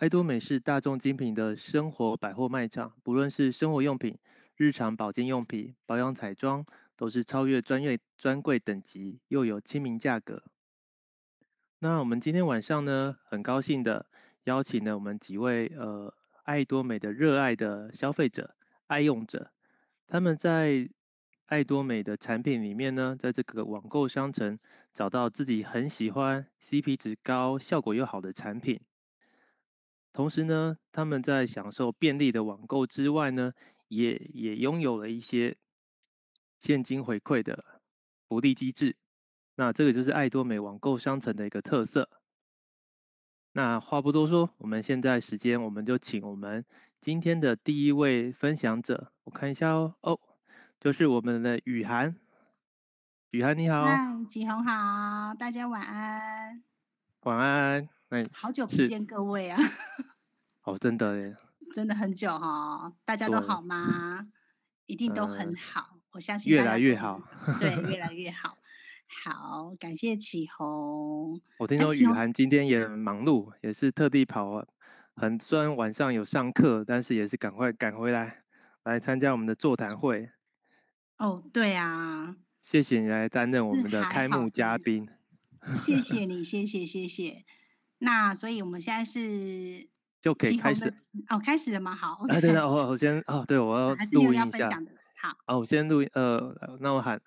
爱多美是大众精品的生活百货卖场，不论是生活用品、日常保健用品、保养彩妆，都是超越专业专柜等级，又有亲民价格。那我们今天晚上呢，很高兴的邀请了我们几位呃爱多美的热爱的消费者、爱用者，他们在爱多美的产品里面呢，在这个网购商城找到自己很喜欢、CP 值高、效果又好的产品。同时呢，他们在享受便利的网购之外呢，也也拥有了一些现金回馈的福利机制。那这个就是爱多美网购商城的一个特色。那话不多说，我们现在时间，我们就请我们今天的第一位分享者，我看一下哦，哦，就是我们的雨涵。雨涵你好，嗨，启宏好，大家晚安。晚安。哎，好久不见各位啊！哦，真的耶，真的很久哈、哦，大家都好吗？一定都很好，呃、我相信越来越好，对，越 来越好。好，感谢启宏。我听说雨涵今天也很忙碌，也是特地跑，很虽然晚上有上课，但是也是赶快赶回来来参加我们的座谈会。哦，对啊，谢谢你来担任我们的开幕嘉宾。谢谢 你，谢谢谢谢。那所以我们现在是就可以开始哦，开始了吗？好，啊，对的，我我先哦，对，我要录音一下。好，哦，我先录音，呃，那我喊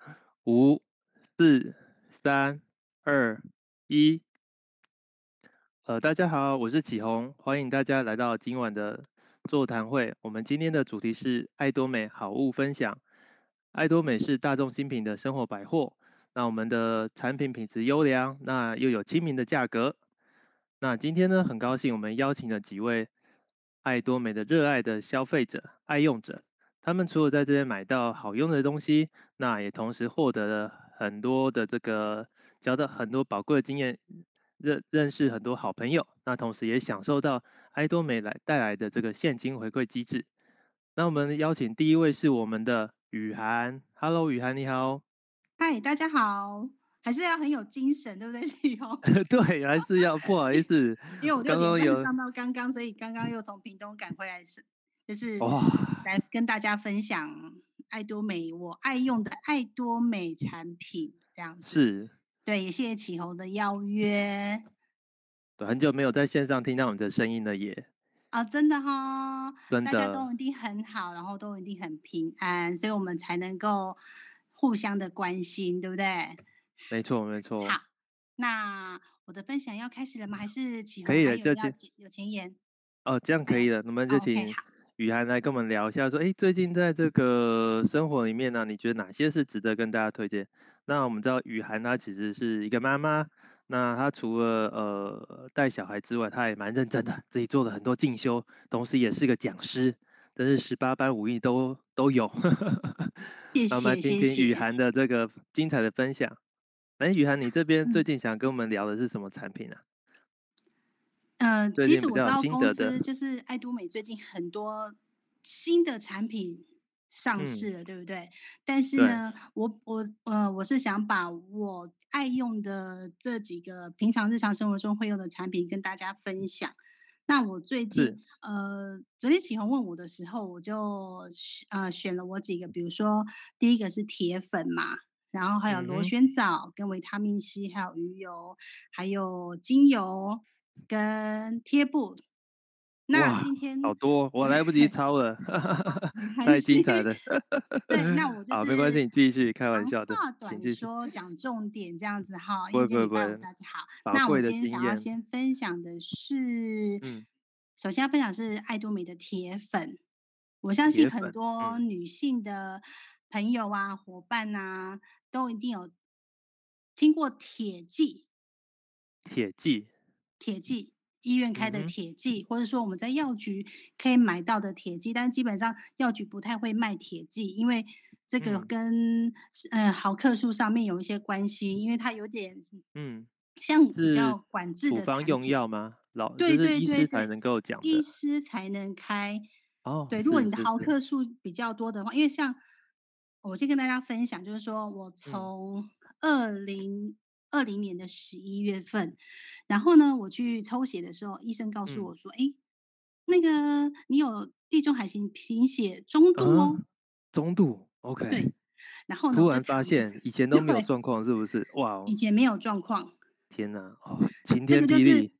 五、四、三、二、一。呃，大家好，我是启宏，欢迎大家来到今晚的座谈会。我们今天的主题是爱多美好物分享。爱多美是大众新品的生活百货，那我们的产品品质优良，那又有亲民的价格。那今天呢，很高兴我们邀请了几位爱多美的热爱的消费者、爱用者。他们除了在这边买到好用的东西，那也同时获得了很多的这个交到很多宝贵的经验，认认识很多好朋友。那同时也享受到爱多美来带来的这个现金回馈机制。那我们邀请第一位是我们的雨涵，Hello，雨涵你好。嗨，大家好。还是要很有精神，对不对，启宏？对，还是要不好意思，因为我六点半上到刚刚，所以刚刚又从屏东赶回来，是就是来跟大家分享爱多美我爱用的爱多美产品，这样子是。对，也谢谢启宏的邀约。对，很久没有在线上听到你的声音了耶。啊，真的哈、哦，真的，大家都一定很好，然后都一定很平安，所以我们才能够互相的关心，对不对？没错，没错。好，那我的分享要开始了吗？还是启宏可以的，就有前言？哦，这样可以了。那么就请雨涵来跟我们聊一下，说，哎，最近在这个生活里面呢，你觉得哪些是值得跟大家推荐？那我们知道雨涵她其实是一个妈妈，那她除了呃带小孩之外，她也蛮认真的，自己做了很多进修，同时也是个讲师，真是十八般武艺都都有。谢谢，谢谢。那我们听听雨涵的这个精彩的分享。哎，雨涵，你这边最近想跟我们聊的是什么产品啊？嗯、呃，其实我知道公司就是爱多美最近很多新的产品上市了，嗯、对不对？但是呢，我我呃，我是想把我爱用的这几个平常日常生活中会用的产品跟大家分享。那我最近呃，昨天启宏问我的时候，我就呃选了我几个，比如说第一个是铁粉嘛。然后还有螺旋藻跟维他命 C，还有鱼油，还有精油跟贴布。那今天好多，我来不及 抄了，太精彩了。对，那我就好，没关系，你继续开玩笑的。长话短说，讲重点这样子哈。不会不会不。大家好，那我今天想要先分享的是，嗯，首先要分享是爱多美的铁粉。我相信很多女性的朋友啊、伙伴啊。都一定有听过铁剂，铁剂，铁剂，医院开的铁剂，嗯，或者说我们在药局可以买到的铁剂，但基本上药局不太会卖铁剂，因为这个跟嗯、呃、毫克数上面有一些关系，因为它有点嗯，像比较管制的处方用药吗？老对对对，医师才能够讲，医师才能开哦。对，如果你的毫克数比较多的话，因为像。我先跟大家分享，就是说我从二零二零年的十一月份，然后呢，我去抽血的时候，医生告诉我说：“哎、嗯，那个你有地中海型贫血中度哦，啊、中度，OK。对，然后呢，突然发现以前都没有状况，是不是？哇、哦，以前没有状况。天哪，哦，晴天霹雳。这个就是，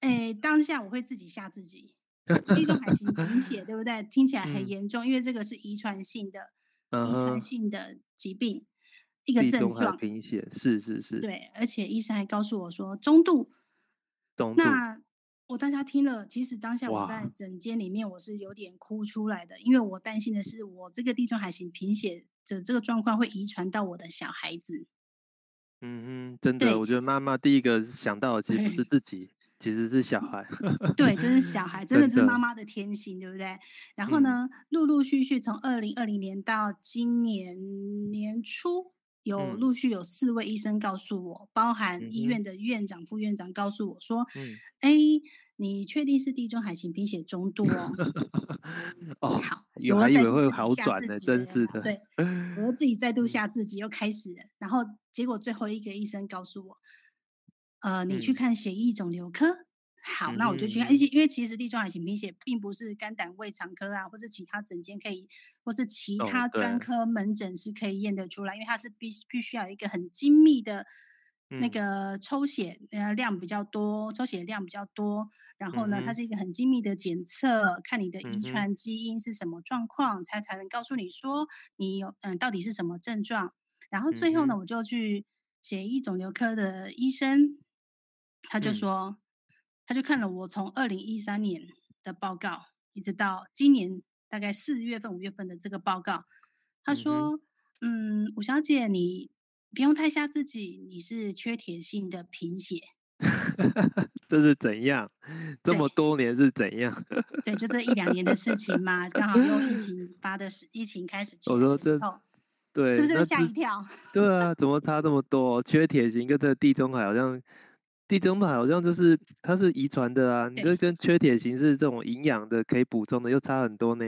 哎，当下我会自己吓自己。地中海型贫血，对不对？听起来很严重，嗯、因为这个是遗传性的，遗传性的疾病，嗯、一个症状。贫血是是是。对，而且医生还告诉我说中度。中度。那我当下听了，其实当下我在诊间里面我是有点哭出来的，因为我担心的是我这个地中海型贫血的这个状况会遗传到我的小孩子。嗯哼，真的，我觉得妈妈第一个想到的其实不是自己。其实是小孩，对，就是小孩，真的是妈妈的天性，对不对？然后呢，陆陆续续从二零二零年到今年年初，有陆续有四位医生告诉我，包含医院的院长、副院长告诉我说：“哎，你确定是地中海型贫血中度哦？” 哦，好，我还以为会好转呢，真是的。对，我又自 己再度吓自己，又开始了，然后结果最后一个医生告诉我。呃，你去看血液肿瘤科，嗯、好，那我就去看。因为因为其实地中海型贫血并不是肝胆胃肠科啊，或是其他诊间可以，或是其他专科门诊是可以验得出来，哦、因为它是必必须要有一个很精密的那个抽血，呃、嗯，量比较多，抽血量比较多，然后呢，嗯、它是一个很精密的检测，看你的遗传基因是什么状况，才、嗯、才能告诉你说你有嗯到底是什么症状。然后最后呢，嗯、我就去血液肿瘤科的医生。他就说，嗯、他就看了我从二零一三年的报告，一直到今年大概四月份、五月份的这个报告。他说：“嗯，嗯，吴小姐，你不用太吓自己，你是缺铁性的贫血。”这是怎样？这么多年是怎样？对，对，就这一两年的事情嘛，刚好又疫情发的时，疫情开始出的时候，对，是不是吓一跳？对啊，怎么差这么多？缺铁型跟这地中海好像。地中海好像就是它是遗传的啊，你这跟缺铁型是这种营养的可以补充的又差很多呢。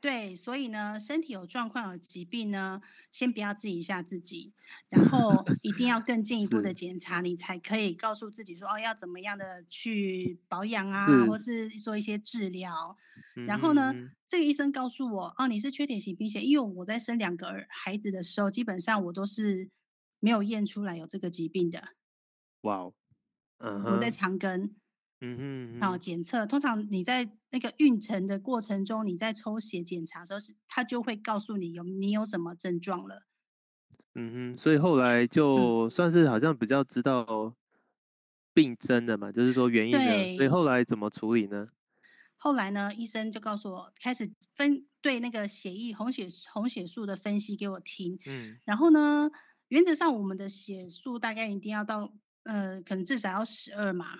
对，所以呢，身体有状况有疾病呢，先不要自己吓自己，然后一定要更进一步的检查，你才可以告诉自己说哦，要怎么样的去保养啊，是或是做一些治疗。然后呢，嗯、这个医生告诉我哦，你是缺铁型贫血，因为我在生两个儿孩子的时候，基本上我都是没有验出来有这个疾病的。哇哦。我在长庚，嗯哼，然后检测，通常你在那个孕程的过程中，你在抽血检查的时候，是他就会告诉你有你有什么症状了。嗯哼，所以后来就算是好像比较知道病症的嘛，嗯、就是说原因的。对所以后来怎么处理呢？后来呢，医生就告诉我，开始分对那个血液红血红血素的分析给我听。嗯，然后呢，原则上我们的血素大概一定要到。呃，可能至少要十二嘛，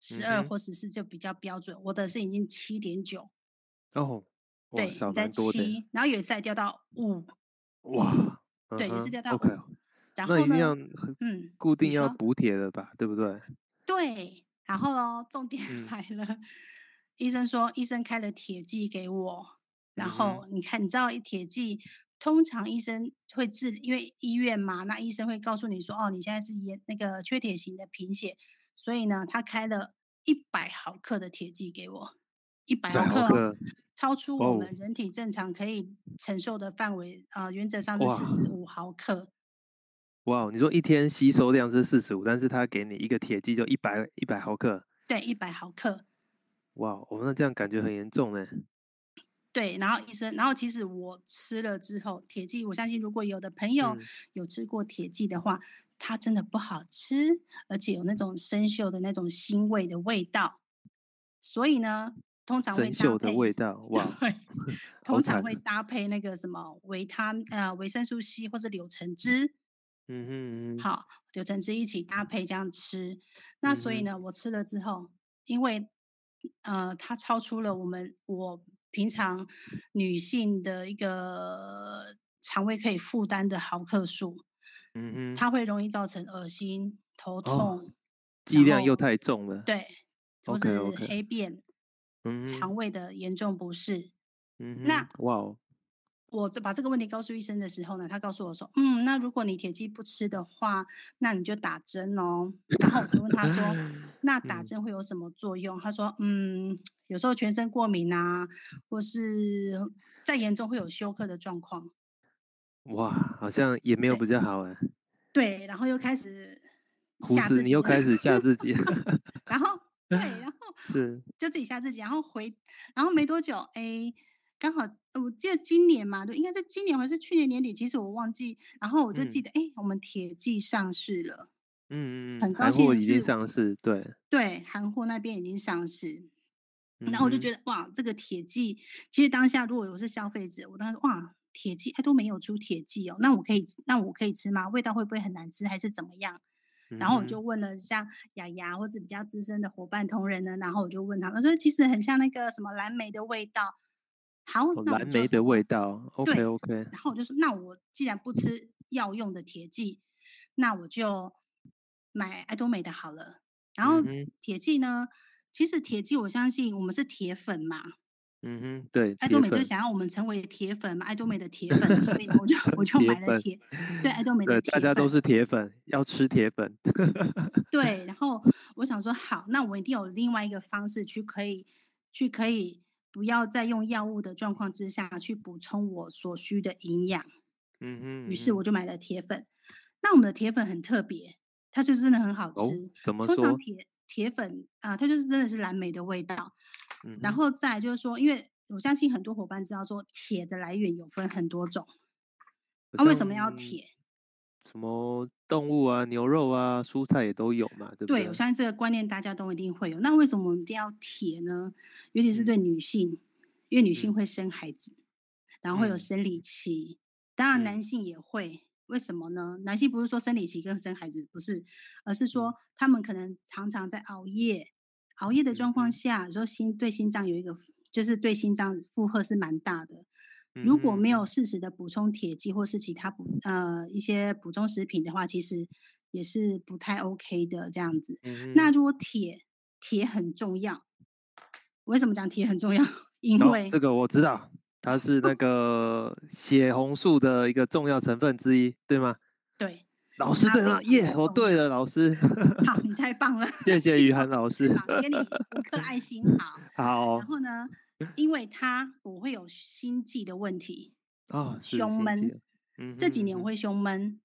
十二或十四就比较标准。嗯、我的是已经七点九，哦，对，在七，然后有一次还掉到五，哇，对，也是掉到五。Okay. 然后呢，嗯，固定要补铁的吧，嗯、对不对？对，然后呢，重点 来了，嗯、医生说，医生开了铁剂给我，然后你看，你知道铁剂。通常医生会治，因为医院嘛，那医生会告诉你说，哦，你现在是严那个缺铁型的贫血，所以呢，他开了一百毫克的铁剂给我，一百毫克，超出我们人体正常可以承受的范围，啊、原则上是四十五毫克。哇，你说一天吸收量是四十五，但是他给你一个铁剂就一百一百毫克。对，一百毫克。哇，哦，那这样感觉很严重呢。对，然后医生，然后其实我吃了之后，铁剂，我相信如果有的朋友有吃过铁剂的话，嗯、它真的不好吃，而且有那种生锈的那种腥味的味道。所以呢，通常会搭配生锈的味道，哇，对，通常会搭配那个什么维他呃维生素 C 或者柳橙汁，嗯哼嗯，好，柳橙汁一起搭配这样吃。那所以呢，嗯、我吃了之后，因为呃它超出了我们我。平常女性的一个肠胃可以负担的毫克数，嗯嗯，它会容易造成恶心、头痛，剂、哦、量又太重了，对，或是黑便，嗯，肠胃的严重不适，嗯，那哇哦，我把这个问题告诉医生的时候呢，他告诉我说，嗯，那如果你铁剂不吃的话，那你就打针哦。然后我就问他说，那打针会有什么作用？嗯、他说，嗯，有时候全身过敏啊，或是再严重会有休克的状况。哇，好像也没有比较好哎。对，然后又开始吓自己，你又开始吓自己。然后对，然 后是就自己吓自己，然后回，然后没多久，哎，刚好我记得今年嘛，对，应该是今年还是去年年底，其实我忘记。然后我就记得，哎、嗯，我们铁剂上市了。嗯嗯很高兴已经上市，对对，韩货那边已经上市。然后我就觉得，哇，这个铁剂，其实当下如果我是消费者，我当时哇。铁剂它都没有出铁剂哦，那我可以那我可以吃吗？味道会不会很难吃，还是怎么样？然后我就问了像雅雅或是比较资深的伙伴同仁呢，然后我就问他们说，其实很像那个什么蓝莓的味道。好，哦、蓝莓的味道，OK OK。然后我就说，那我既然不吃药用的铁剂，那我就买爱多美的好了。然后铁剂呢，其实铁剂我相信我们是铁粉嘛。嗯哼，对，爱多美就想要我们成为铁粉嘛，爱多美的铁粉，所以，我就 我就买了铁，对，爱多美的铁粉，大家都是铁粉，要吃铁粉。对，然后我想说，好，那我一定有另外一个方式去可以去可以不要再用药物的状况之下去补充我所需的营养。嗯哼，嗯哼，于是我就买了铁粉。那我们的铁粉很特别，它就真的很好吃。哦、怎么？通常铁铁粉啊、呃，它就是真的是蓝莓的味道。然后再就是说，因为我相信很多伙伴知道说铁的来源有分很多种，那、啊、为什么要铁？什么动物啊、牛肉啊、蔬菜也都有嘛，对不对？对，我相信这个观念大家都一定会有。那为什么我们一定要铁呢？尤其是对女性，嗯、因为女性会生孩子，嗯、然后会有生理期，当然男性也会。为什么呢？男性不是说生理期跟生孩子不是，而是说他们可能常常在熬夜。熬夜的状况下，说心对心脏有一个，就是对心脏负荷是蛮大的。如果没有适时的补充铁剂或是其他补呃一些补充食品的话，其实也是不太 OK 的这样子。那如果铁铁很重要，为什么讲铁很重要？因为、哦、这个我知道，它是那个血红素的一个重要成分之一，对吗？对。老师对吗？耶，我对了，老师。好，你 太棒了。谢谢雨涵老师。给你五颗爱心，好。好。然后呢，因为他我会有心悸的问题，啊，胸闷。嗯。这几年我会胸闷，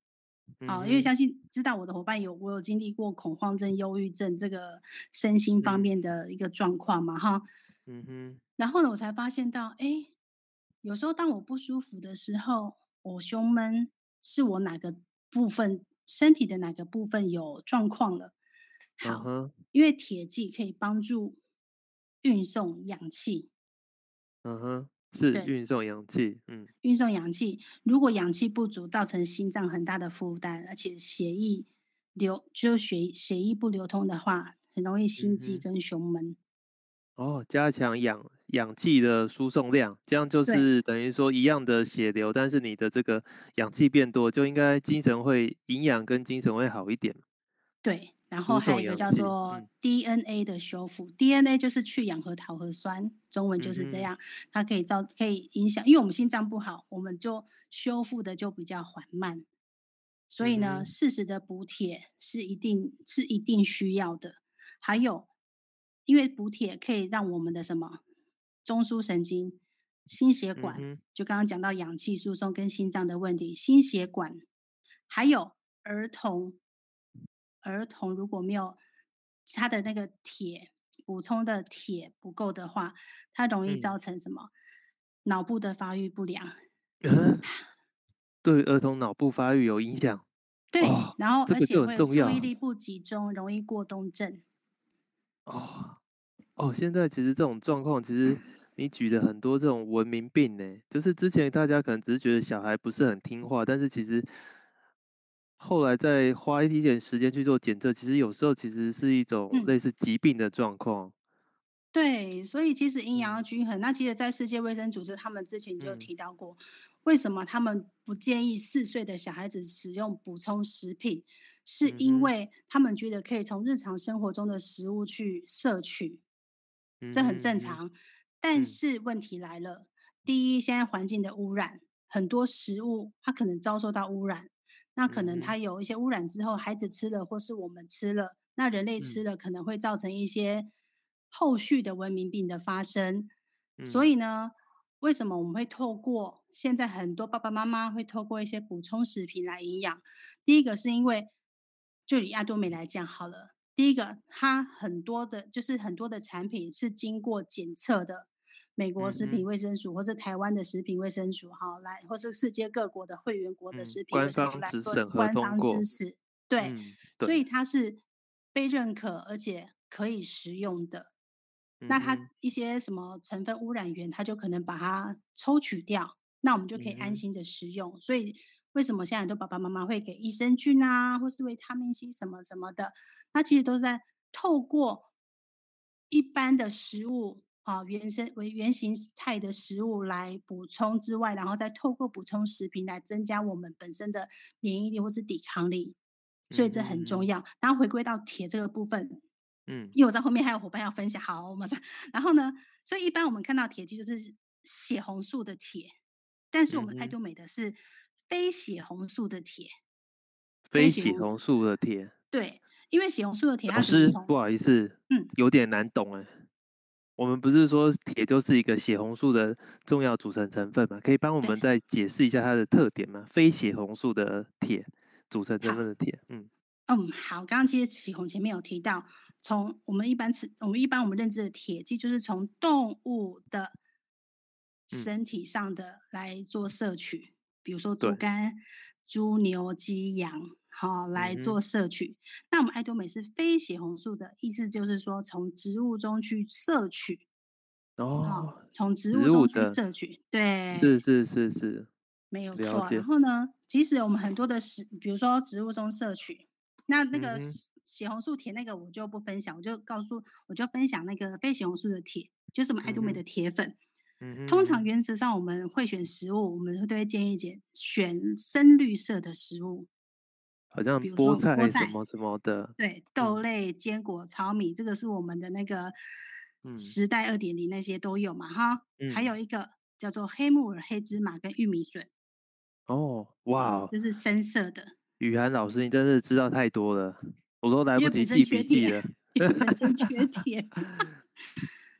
好，因为相信知道我的伙伴有我有经历过恐慌症、忧郁症这个身心方面的一个状况嘛，哈。嗯哼。然后呢，我才发现到，哎，有时候当我不舒服的时候，我胸闷是我哪个？部分身体的哪个部分有状况了？好，uh huh. 因为铁剂可以帮助运送氧气。嗯哼，是运送氧气。嗯，运送氧气，如果氧气不足，造成心脏很大的负担，而且血液流就血血液不流通的话，很容易心悸跟胸闷。Mm hmm. 哦，加强氧氧气的输送量，这样就是等于说一样的血流，但是你的这个氧气变多，就应该精神会营养跟精神会好一点。对，然后还有一个叫做 DNA 的修复、嗯、，DNA 就是去氧核桃核酸，中文就是这样，嗯、它可以造可以影响，因为我们心脏不好，我们就修复的就比较缓慢，所以呢，适、嗯、时的补铁是一定是一定需要的，还有。因为补铁可以让我们的什么中枢神经、心血管，嗯、就刚刚讲到氧气输送跟心脏的问题，心血管，还有儿童，儿童如果没有他的那个铁补充的铁不够的话，它容易造成什么、嗯、脑部的发育不良。嗯，对儿童脑部发育有影响。对，哦、然后而且会注意力不集中，容易过动症。哦哦，现在其实这种状况，其实 你举的很多这种文明病呢，就是之前大家可能只是觉得小孩不是很听话，但是其实后来再花一点时间去做检测，其实有时候其实是一种类似疾病的状况。嗯。对，所以其实营养要均衡。那其实，在世界卫生组织他们之前就提到过，为什么他们不建议四岁的小孩子使用补充食品？是因为他们觉得可以从日常生活中的食物去摄取，这很正常。但是问题来了，第一，现在环境的污染，很多食物它可能遭受到污染，那可能它有一些污染之后，孩子吃了或是我们吃了，那人类吃了可能会造成一些后续的文明病的发生。所以呢，为什么我们会透过现在很多爸爸妈妈会透过一些补充食品来营养？第一个是因为，就以亚多美来讲好了，第一个它很多的，就是很多的产品是经过检测的，美国食品卫生署、嗯、或是台湾的食品卫生署哈来，或是世界各国的会员国的食品卫生署来做官方支持，对，所以它是被认可而且可以食用的。那它一些什么成分污染源，它就可能把它抽取掉，那我们就可以安心的食用。嗯、所以为什么现在很多爸爸妈妈会给益生菌啊，或是维他命 C 什么什么的？那其实都是在透过一般的食物啊，原生为原形态的食物来补充之外，然后再透过补充食品来增加我们本身的免疫力或是抵抗力。所以这很重要。然后回归到铁这个部分。嗯，因为我在后面还有伙伴要分享，好，我马上。然后呢，所以一般我们看到铁剂就是血红素的铁，但是我们爱多美的是非血红素的铁，非血红素的铁。对，因为血红素的铁，老师不好意思，嗯，有点难懂哎。我们不是说铁就是一个血红素的重要组成成分吗？可以帮我们再解释一下它的特点吗？非血红素的铁组成成分的铁，嗯嗯，好，刚刚其实启宏前面有提到。从我们一般吃，我们一般我们认知的铁剂，就是从动物的身体上的来做摄取，嗯、比如说猪肝、猪牛鸡羊，好来做摄取。嗯、那我们爱多美是非血红素的意思，就是说从植物中去摄取。哦，从植物中去摄取，对，是是是是，没有错。然后呢，其实我们很多的食，比如说植物中摄取，那那个。嗯血红素铁那个我就不分享，我就告诉我就分享那个非血红素的铁，就是我们爱多美的铁粉。嗯，通常原则上我们会选食物，我们都会建议选选深绿色的食物，好像菠菜什么什么的。对，豆类、坚果、糙米，这个是我们的那个时代二点零那些都有嘛哈。嗯。还有一个叫做黑木耳、黑芝麻跟玉米笋。哦，哇，这是深色的。雨涵老师，你真是知道太多了。我都来不及记笔记了，本身缺 铁，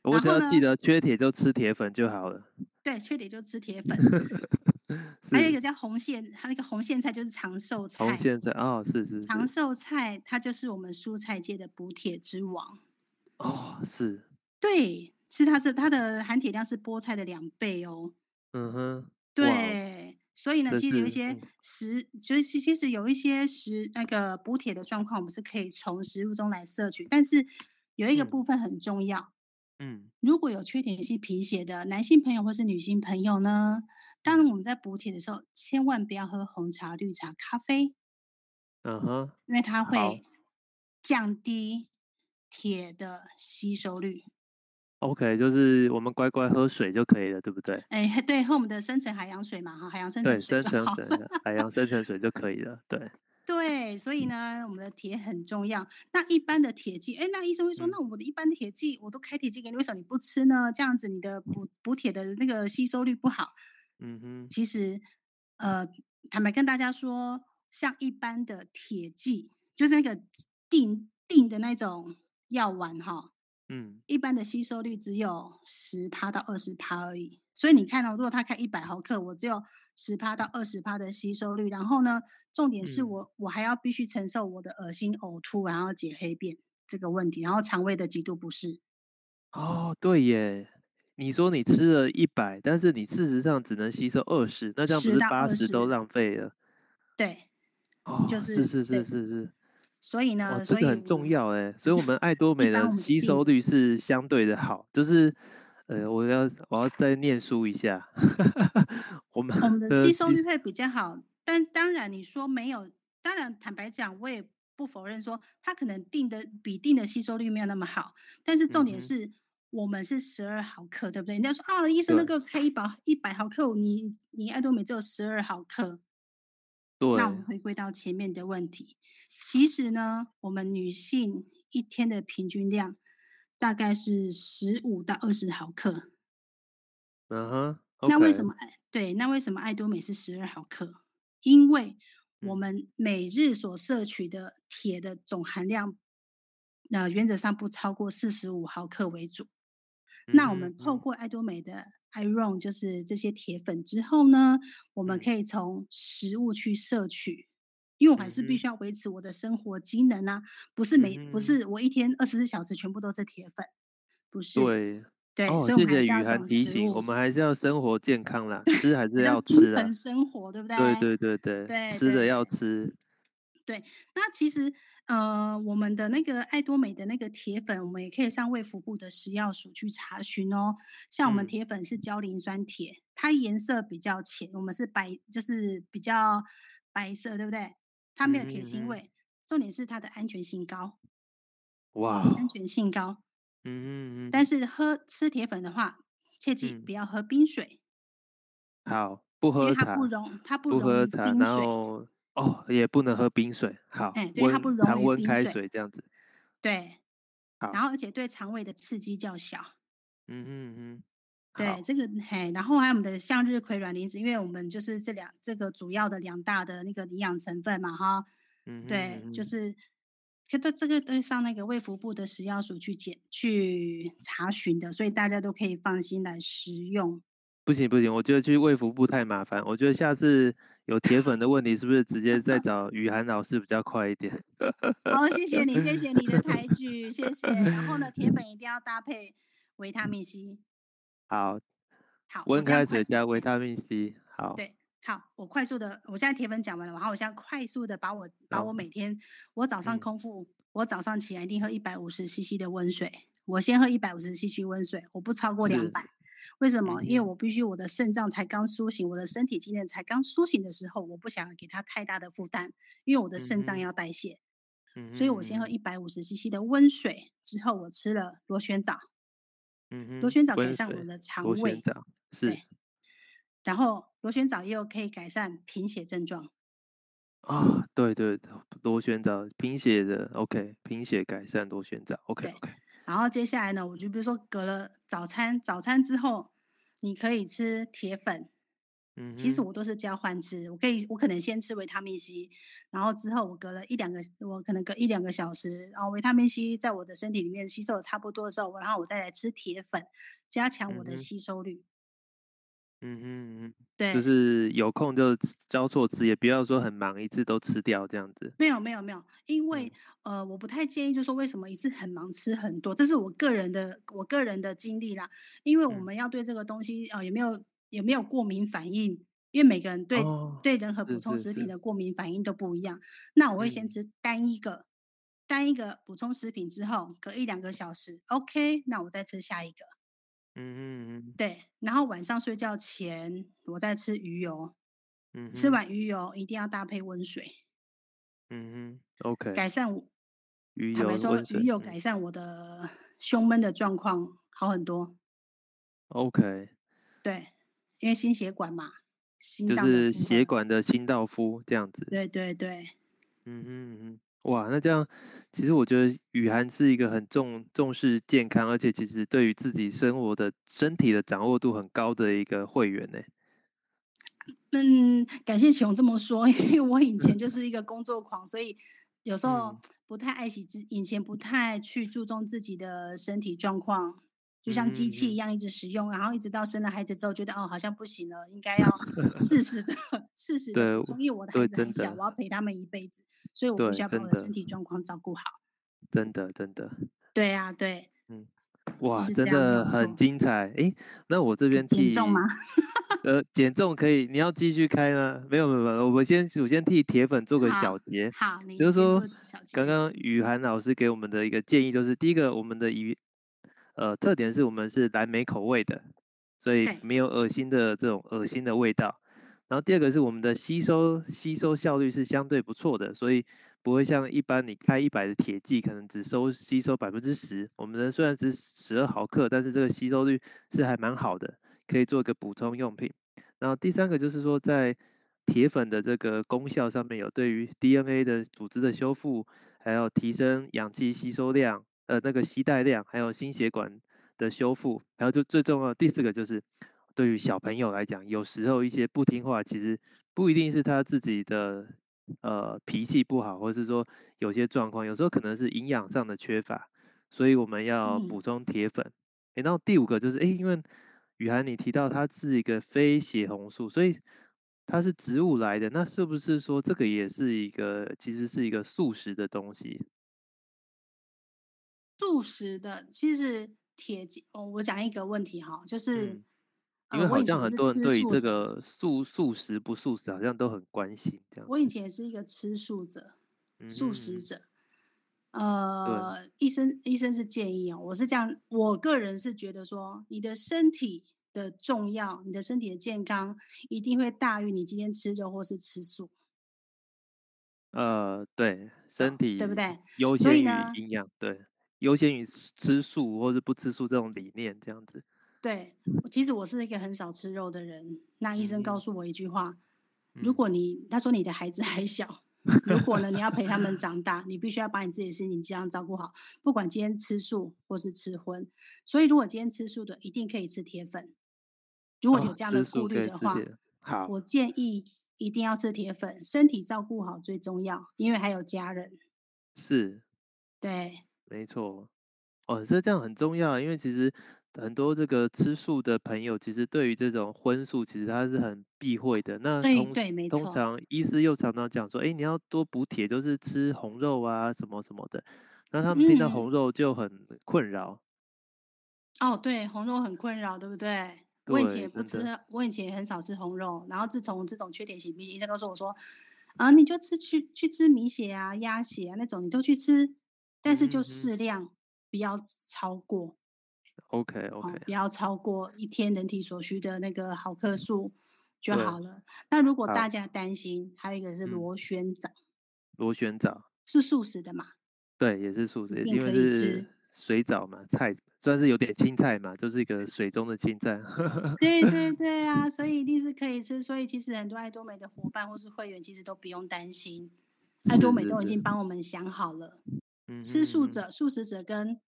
我只要记得缺铁就吃铁粉就好了。对，缺铁就吃铁粉。还有一个叫红苋，它那个红苋菜就是长寿菜。红苋菜哦，是是，是。长寿菜它就是我们蔬菜界的补铁之王。哦，是。对，是它是它的含铁量是菠菜的两倍哦。嗯哼。对。所以呢，其实有一些食，就是其其实有一些食那个补铁的状况，我们是可以从食物中来摄取。但是有一个部分很重要，嗯，如果有缺铁性贫血的男性朋友或是女性朋友呢，当我们在补铁的时候，千万不要喝红茶、绿茶、咖啡，嗯哼，因为它会降低铁的吸收率。OK，就是我们乖乖喝水就可以了，对不对？哎，对，喝我们的深层海洋水嘛，哈，海洋深层水就好。对，深层水，海洋深层水就可以了，对。对，所以呢，我们的铁很重要。那一般的铁剂，哎，那医生会说，嗯、那我的一般的铁剂，我都开铁剂给你，为什么你不吃呢？这样子你的补补铁的那个吸收率不好。嗯哼。其实，呃，坦白跟大家说，像一般的铁剂，就是那个定定的那种药丸，哈。嗯，一般的吸收率只有十趴到二十趴而已，所以你看到、哦，如果他开一百毫克，我只有十趴到二十趴的吸收率，然后呢，重点是我、嗯、我还要必须承受我的恶心、呕吐，然后解黑便这个问题，然后肠胃的极度不适。哦，对耶，你说你吃了一百，但是你事实上只能吸收二十，那这样不是八十都浪费了？对，哦，就是是是是是是。所以呢，这个很重要哎，所以我们爱多美的吸收率是相对的好，就是，呃，我要我要再念书一下，我们我们的吸收率会比较好，但当然你说没有，当然坦白讲，我也不否认说它可能定的比定的吸收率没有那么好，但是重点是我们是十二毫克，对不对？人家说啊，医生那个开一百一百毫克，你你爱多美只有十二毫克，对，那我们回归到前面的问题。其实呢，我们女性一天的平均量大概是十五到二十毫克。嗯哼，那为什么爱对？那为什么爱多美是十二毫克？因为我们每日所摄取的铁的总含量，呃，原则上不超过四十五毫克为主。那我们透过爱多美的 Iron，就是这些铁粉之后呢，我们可以从食物去摄取，因为我还是必须要维持我的生活机能啊，不是每不是我一天二十四小时全部都是铁粉，不是。对。对，哦，所以我们谢谢雨涵提醒，我们还是要生活健康啦，吃还是要吃的。生活对不对？对对对对，对吃的要吃。对，那其实呃，我们的那个爱多美的那个铁粉，我们也可以上卫福部的食药署去查询哦。像我们铁粉是焦磷酸铁，嗯，它颜色比较浅，我们是白，就是比较白色，对不对？它没有铁腥味，嗯嗯，重点是它的安全性高。哇，安全性高。嗯嗯嗯，但是喝吃铁粉的话，切记不要喝冰水。嗯、好，不喝茶，因为它不溶，它不溶不喝茶，然后哦，也不能喝冰水。好，哎、对，它不溶常温开水这样子。对，好，然后而且对肠胃的刺激较小。嗯嗯嗯，对，这个嘿，然后还有我们的向日葵卵磷脂，因为我们就是这两这个主要的两大的那个营养成分嘛，哈。嗯，对，就是。可都这个都上那个卫福部的食药署去检去查询的，所以大家都可以放心来食用。不行不行，我觉得去卫福部太麻烦。我觉得下次有铁粉的问题，是不是直接再找雨涵老师比较快一点？好，谢谢你，谢谢你的抬 举，谢谢。然后呢，铁粉一定要搭配维他命 C。好，好，温开水加维他命 C。好，对。好，我快速的，我现在铁粉讲完了，然后我现在快速的把我把我每天我早上空腹，嗯、我早上起来一定喝一百五十 CC 的温水，我先喝一百五十 CC 温水，我不超过两百，为什么？因为。我必须我的肾脏才刚苏醒，我的身体机能才刚苏醒的时候，我不想给它太大的负担，因为我的肾脏要代谢，嗯、所以我先喝一百五十 CC 的温水，之后我吃了螺旋藻，嗯，螺旋藻改善我的肠胃，是。对。然后螺旋藻又可以改善贫血症状。啊，对对，螺旋藻贫血的，OK，贫血改善螺旋藻，OK OK。然后接下来呢，我就比如说隔了早餐，早餐之后你可以吃铁粉，嗯，其实我都是交换吃，我可以我可能先吃维他命 C，然后之后我隔了一两个，我可能隔一两个小时，然后维他命 C 在我的身体里面吸收的差不多的时候，然后我再来吃铁粉，加强我的吸收率。嗯嗯嗯嗯，对，就是有空就交错吃，也不要说很忙一次都吃掉这样子。没有没有没有，因为、嗯、呃，我不太建议，就是说为什么一次很忙吃很多，这是我个人的我个人的经历啦。因为我们要对这个东西啊、有没有有没有过敏反应？因为每个人对、哦、对任何补充食品的过敏反应都不一样。那我会先吃单一个、嗯、单一个补充食品之后，隔一两个小时，OK，那我再吃下一个。嗯嗯嗯，对，然后晚上睡觉前我再吃鱼油，嗯，吃完鱼油一定要搭配温水，嗯嗯，OK，改善我，鱼油坦白说，鱼油改善我的胸闷的状况好很多，OK，对，因为心血管嘛，心脏就是血管的清道夫这样子，对对对，嗯嗯嗯。哇，那这样，其实我觉得雨涵是一个很重重视健康，而且其实对于自己生活的身体的掌握度很高的一个会员呢。嗯，感谢启宏这么说，因为我以前就是一个工作狂，所以有时候不太爱惜自，以前不太去注重自己的身体状况。就像机器一样一直使用，嗯，然后一直到生了孩子之后，觉得哦好像不行了，应该要适时的适时的因为我的孩子很小，我要陪他们一辈子，所以我必须要把我的身体状况照顾好。真的真的。对啊，对。嗯，哇，真的很精彩。哎，那我这边替减重吗？呃，减重可以，你要继续开吗？没有没有没有，我们先首先替铁粉做个小结。好，就是说刚刚雨涵老师给我们的一个建议，就是第一个，我们的鱼。呃，特点是我们是蓝莓口味的，所以没有恶心的这种恶心的味道。然后第二个是我们的吸收吸收效率是相对不错的，所以不会像一般你开一百的铁剂，可能只收吸收百分之十。我们的虽然只十二毫克，但是这个吸收率是还蛮好的，可以做一个补充用品。然后第三个就是说，在铁粉的这个功效上面有对于 DNA 的组织的修复，还有提升氧气吸收量。呃，那个吸带量，还有心血管的修复，还有就最重要的第四个就是对于小朋友来讲，有时候一些不听话，其实不一定是他自己的呃脾气不好，或者是说有些状况，有时候可能是营养上的缺乏，所以我们要补充铁粉。哎、嗯，然后第五个就是，哎，因为雨涵你提到它是一个非血红素，所以它是植物来的，那是不是说这个也是一个其实是一个素食的东西？素食的其实铁哦，我讲一个问题哈，就是、嗯、因为好像很多人对这个素素食不素食好像都很关心这样。我以前也是一个吃素者，素食者。嗯、呃，医生医生是建议哦，我是这样，我个人是觉得说，你的身体的重要，你的身体的健康一定会大于你今天吃肉或是吃素。呃，对，身体、哦、对不对？优先于营养，对。优先于吃素或是不吃素这种理念，这样子。对，其实我是一个很少吃肉的人。那医生告诉我一句话：嗯、如果你他说你的孩子还小，如果呢你要陪他们长大，你必须要把你自己的身体这样照顾好。不管今天吃素或是吃荤，所以如果今天吃素的，一定可以吃铁粉。如果有这样的顾虑的话，哦、好，我建议一定要吃铁粉，身体照顾好最重要，因为还有家人。是，对。没错，哦，这这样很重要，因为其实很多这个吃素的朋友，其实对于这种荤素，其实他是很避讳的。那通通常医师又常常讲说，哎，你要多补铁，都是吃红肉啊，什么什么的。那他们听到红肉就很困扰。嗯、哦，对，红肉很困扰，对不对？我以前也不吃，我以前也很少吃红肉。然后自从这种缺铁性鼻医生告诉我说，啊，你就吃去去吃米血啊、鸭血啊那种，你都去吃。但是就适量，嗯、不要超过。OK OK，、哦、不要超过一天人体所需的那个毫克数就好了。那如果大家担心，还有一个是螺旋藻。螺旋藻是素食的嘛？对，也是素食，因为是水藻嘛，菜算是有点青菜嘛，就是一个水中的青菜。对对 对啊，所以一定是可以吃。所以其实很多爱多美的伙伴或是会员，其实都不用担心，爱多美都已经帮我们想好了。吃素者、素食者跟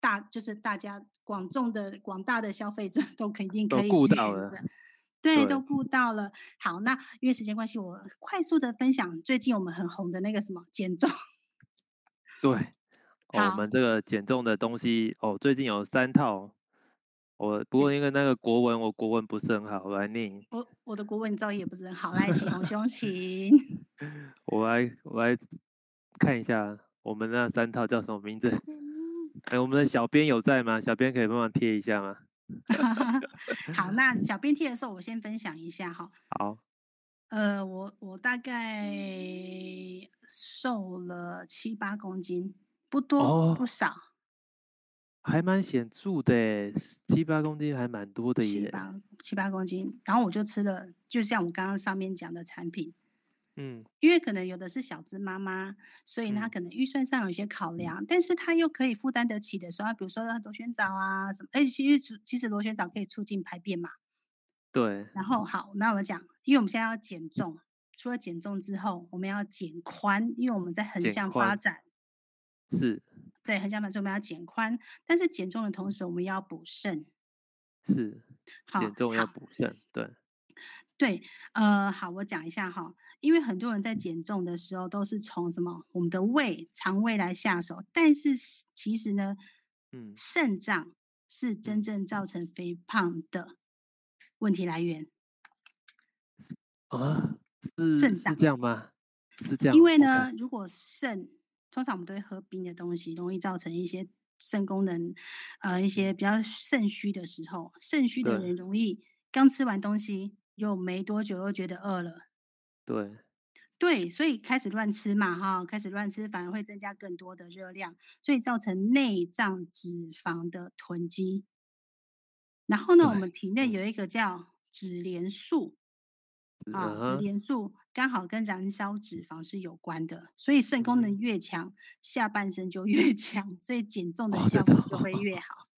大就是大家广众的广大的消费者 都肯定可以去选择，对，都顾到了。好，那因为时间关系，我快速的分享最近我们很红的那个什么减重。对，哦、我们这个减重的东西哦，最近有三套。我不过因为那个国文，我国文不是很好，我来念。我我的国文造诣也不是很好，来，请红兄，请。我来我来看一下。我们那三套叫什么名字？哎，我们的小编有在吗？小编可以帮忙贴一下吗？好，那 小编贴的时候，我先分享一下哈。好。呃，我我大概瘦了七八公斤，不多、哦、不少，还蛮显著的，七八公斤还蛮多的耶。七八七八公斤，然后我就吃了，就像我刚刚上面讲的产品。嗯，因为可能有的是小资妈妈，所以她可能预算上有些考量，嗯、但是她又可以负担得起的时候，比如说螺旋藻啊什么，哎，其实其实螺旋藻可以促进排便嘛。对。然后好，那我们讲，因为我们现在要减重，除了减重之后，我们要减宽，因为我们在横向发展。是。对，横向发展，我们要减宽，但是减重的同时，我们要补肾。是。减重要补肾，对。对，呃，好，我讲一下哈，因为很多人在减重的时候都是从什么我们的胃、肠胃来下手，但是其实呢，嗯，肾脏是真正造成肥胖的问题来源啊，是肾脏是这样吗？是这样，因为呢如果肾通常我们都会喝冰的东西，容易造成一些肾功能，呃，一些比较肾虚的时候，肾虚的人容易刚吃完东西。又没多久又觉得饿了，对，对，所以开始乱吃嘛，哈，开始乱吃反而会增加更多的热量，所以造成内脏脂肪的囤积。然后呢，我们体内有一个叫脂联素，啊，脂联素刚好跟燃烧脂肪是有关的，所以肾功能越强，嗯、下半身就越 强，所以减重的效果就会越好。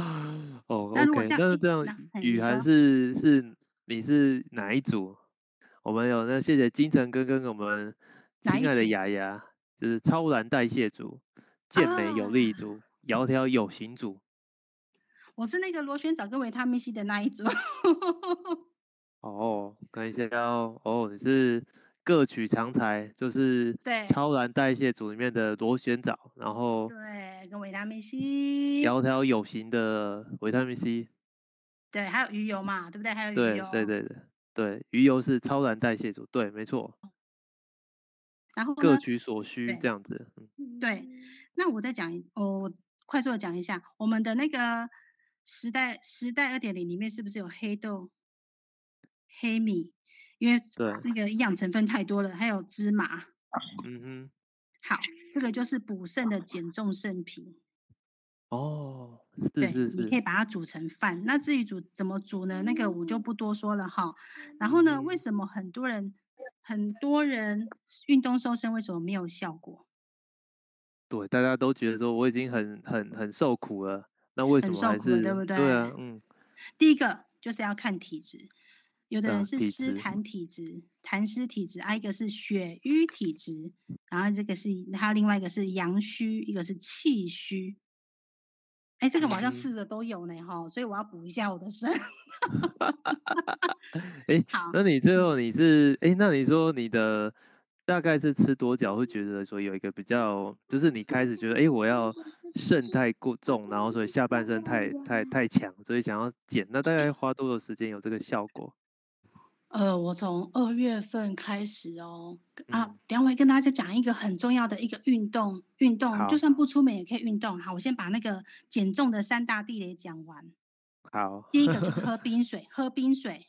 哦，那如果像那这样，雨涵是是。你是哪一组？我们有那谢谢金城哥跟我们亲爱的雅雅，就是超燃代谢组、健美有力组、窈窕有型组。我是那个螺旋藻跟维他命 C 的那一组。哦，看一下哦，哦，你是各取长才，就是对超燃代谢组里面的螺旋藻，然后对，跟维他命 C，窈窕有型的维他命 C，对，还有鱼油嘛，对不对？还有鱼油，对对对对，对，鱼油是超燃代谢组，对，没错。然后各取所需这样子，对。那我再讲，我快速的讲一下，我们的那个时代时代二点零里面是不是有黑豆、黑米？因为那个营养成分太多了，还有芝麻。嗯哼。好，这个就是补肾的减重圣品。哦，是是是。你可以把它煮成饭。那至于煮怎么煮呢？那个我就不多说了哈。然后呢，为什么很多人？很多人运动瘦身为什么没有效果？对，大家都觉得说我已经很很很受苦了，那为什么还是？很受苦，对不对？对啊，嗯。第一个就是要看体质，有的人是湿痰体质，痰湿体质，啊，一个是血瘀体质，然后这个是还有另外一个是阳虚，一个是气虚。哎，这个好像四个都有呢，哈、嗯，所以我要补一下我的肾。哎，好，那你最后你是哎，那你说你的大概是吃多久会觉得说有一个比较，就是你开始觉得哎，我要肾太过重，然后所以下半身太太太强，所以想要减，那大概花多少时间有这个效果？呃，我从二月份开始哦，啊，等下我会跟大家讲一个很重要的一个运动，运动就算不出门也可以运动。好，我先把那个减重的三大地雷讲完。好，第一个就是喝冰水，喝冰水。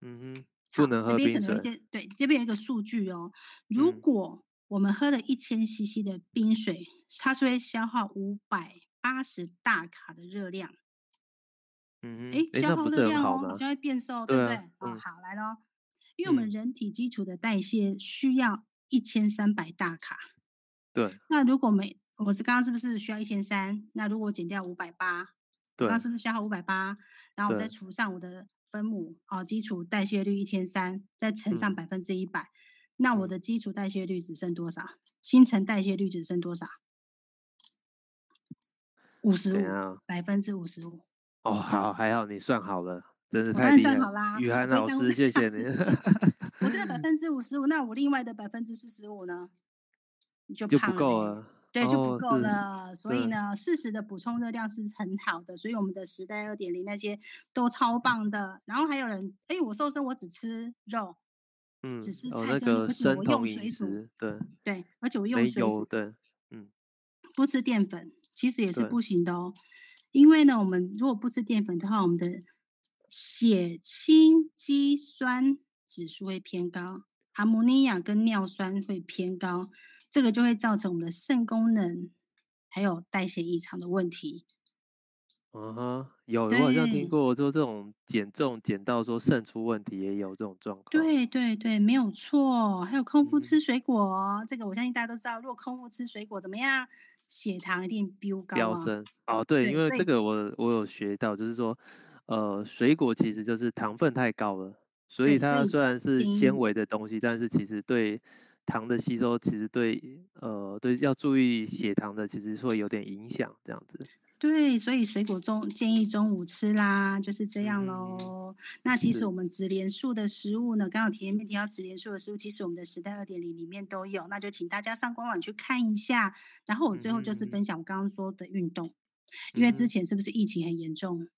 嗯哼，不能喝冰水。这边可能有一些，对，这边有一个数据哦，如果我们喝了一千 CC 的冰水，它是会消耗五百八十大卡的热量。嗯哎，消耗热量哦，好像会变瘦，对不对？哦，好，来喽。因为我们人体基础的代谢需要一千三百大卡。对。那如果每，我是刚刚是不是需要一千三？那如果减掉五百八，刚刚是不是消耗五百八？然后我再除上我的分母，哦，基础代谢率一千三，再乘上百分之一百，那我的基础代谢率只剩多少？新陈代谢率只剩多少？五十五，百分之五十五。哦，好，还好你算好了，真是太厉害了。雨涵老师，谢谢你。我这个百 分之五十五，那我另外的百分之四十五呢？你就就不够了。对，就不够了。所以呢，适时的补充热量是很好的。所以我们的时代二点零那些都超棒的。然后还有人，哎，我瘦身我只吃肉，嗯，只吃菜跟肉，而且我用水煮，对对，而且我用水煮，对，嗯，不吃淀粉，其实也是不行的哦。因为呢，我们如果不吃淀粉的话，我们的血清肌酸指数会偏高，阿摩尼亚跟尿酸会偏高，这个就会造成我们的肾功能还有代谢异常的问题。嗯哼，有，我好像听过说这种减重减到说肾出问题也有这种状况。对对对，没有错。还有空腹吃水果，这个我相信大家都知道。如果空腹吃水果怎么样？血糖一定飙高，飙升哦，对，对，因为这个我我有学到，就是说，呃，水果其实就是糖分太高了，所以它虽然是纤维的东西，但是其实对糖的吸收，其实对呃对要注意血糖的，其实会有点影响，这样子。对，所以水果中建议中午吃啦，就是这样喽。嗯、那其实我们脂连素的食物呢，刚好前面提到脂连素的食物，其实我们的时代二点零里面都有，那就请大家上官网去看一下。然后我最后就是分享我刚刚说的运动，嗯、因为之前是不是疫情很严重？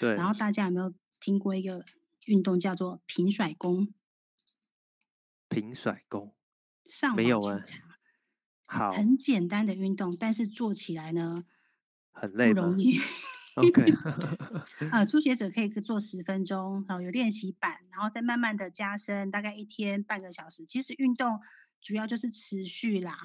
对。然后大家有没有听过一个运动叫做平甩功？平甩功？上网去查。好。很简单的运动，但是做起来呢？很累，不容易。OK，呃，初学者可以做十分钟，然后有练习板，然后再慢慢的加深，大概一天半个小时。其实运动主要就是持续啦，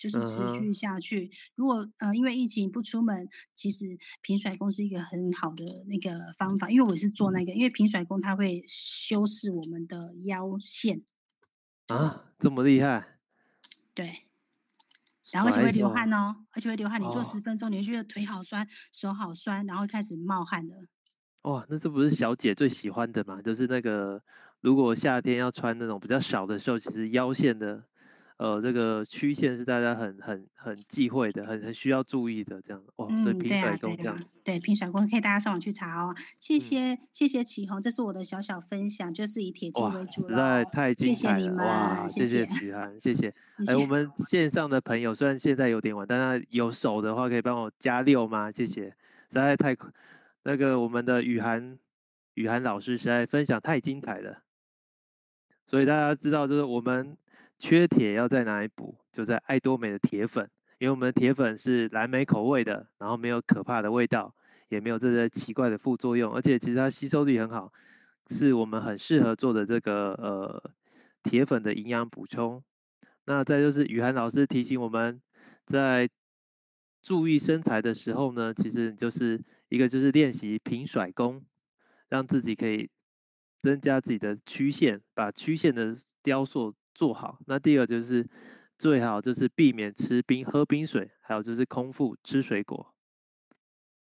就是持续下去。Uh -huh. 如果呃因为疫情不出门，其实平甩功是一个很好的那个方法。因为我是做那个，因为平甩功它会修饰我们的腰线。啊，这么厉害？对。然后而且会流汗哦，而且会流汗。你做十分钟，你会觉得腿好酸，手好酸，然后开始冒汗了。哇，那这不是小姐最喜欢的嘛？就是那个如果夏天要穿那种比较少的时候，其实腰线的呃这个曲线是大家很很很忌讳的，很很需要注意的这样。哦，所以平甩功这样。嗯、对、啊，平甩功可以大家上网去查哦。谢谢、嗯、谢谢启宏，这是我的小小分享，就是以铁击为主了。实在太精彩了，谢谢你们，哇，谢谢启涵，谢 谢。哎，我们线上的朋友虽然现在有点晚，但是有手的话可以帮我加六吗？谢谢，实在太那个我们的雨涵雨涵老师实在分享太精彩了，所以大家知道就是我们缺铁要在哪里补？就在爱多美的铁粉，因为我们的铁粉是蓝莓口味的，然后没有可怕的味道，也没有这些奇怪的副作用，而且其实它吸收率很好，是我们很适合做的这个呃铁粉的营养补充。那再就是雨涵老师提醒我们，在注意身材的时候呢，其实就是一个就是练习平甩功，让自己可以增加自己的曲线，把曲线的雕塑做好。那第二就是最好就是避免吃冰、喝冰水，还有就是空腹吃水果。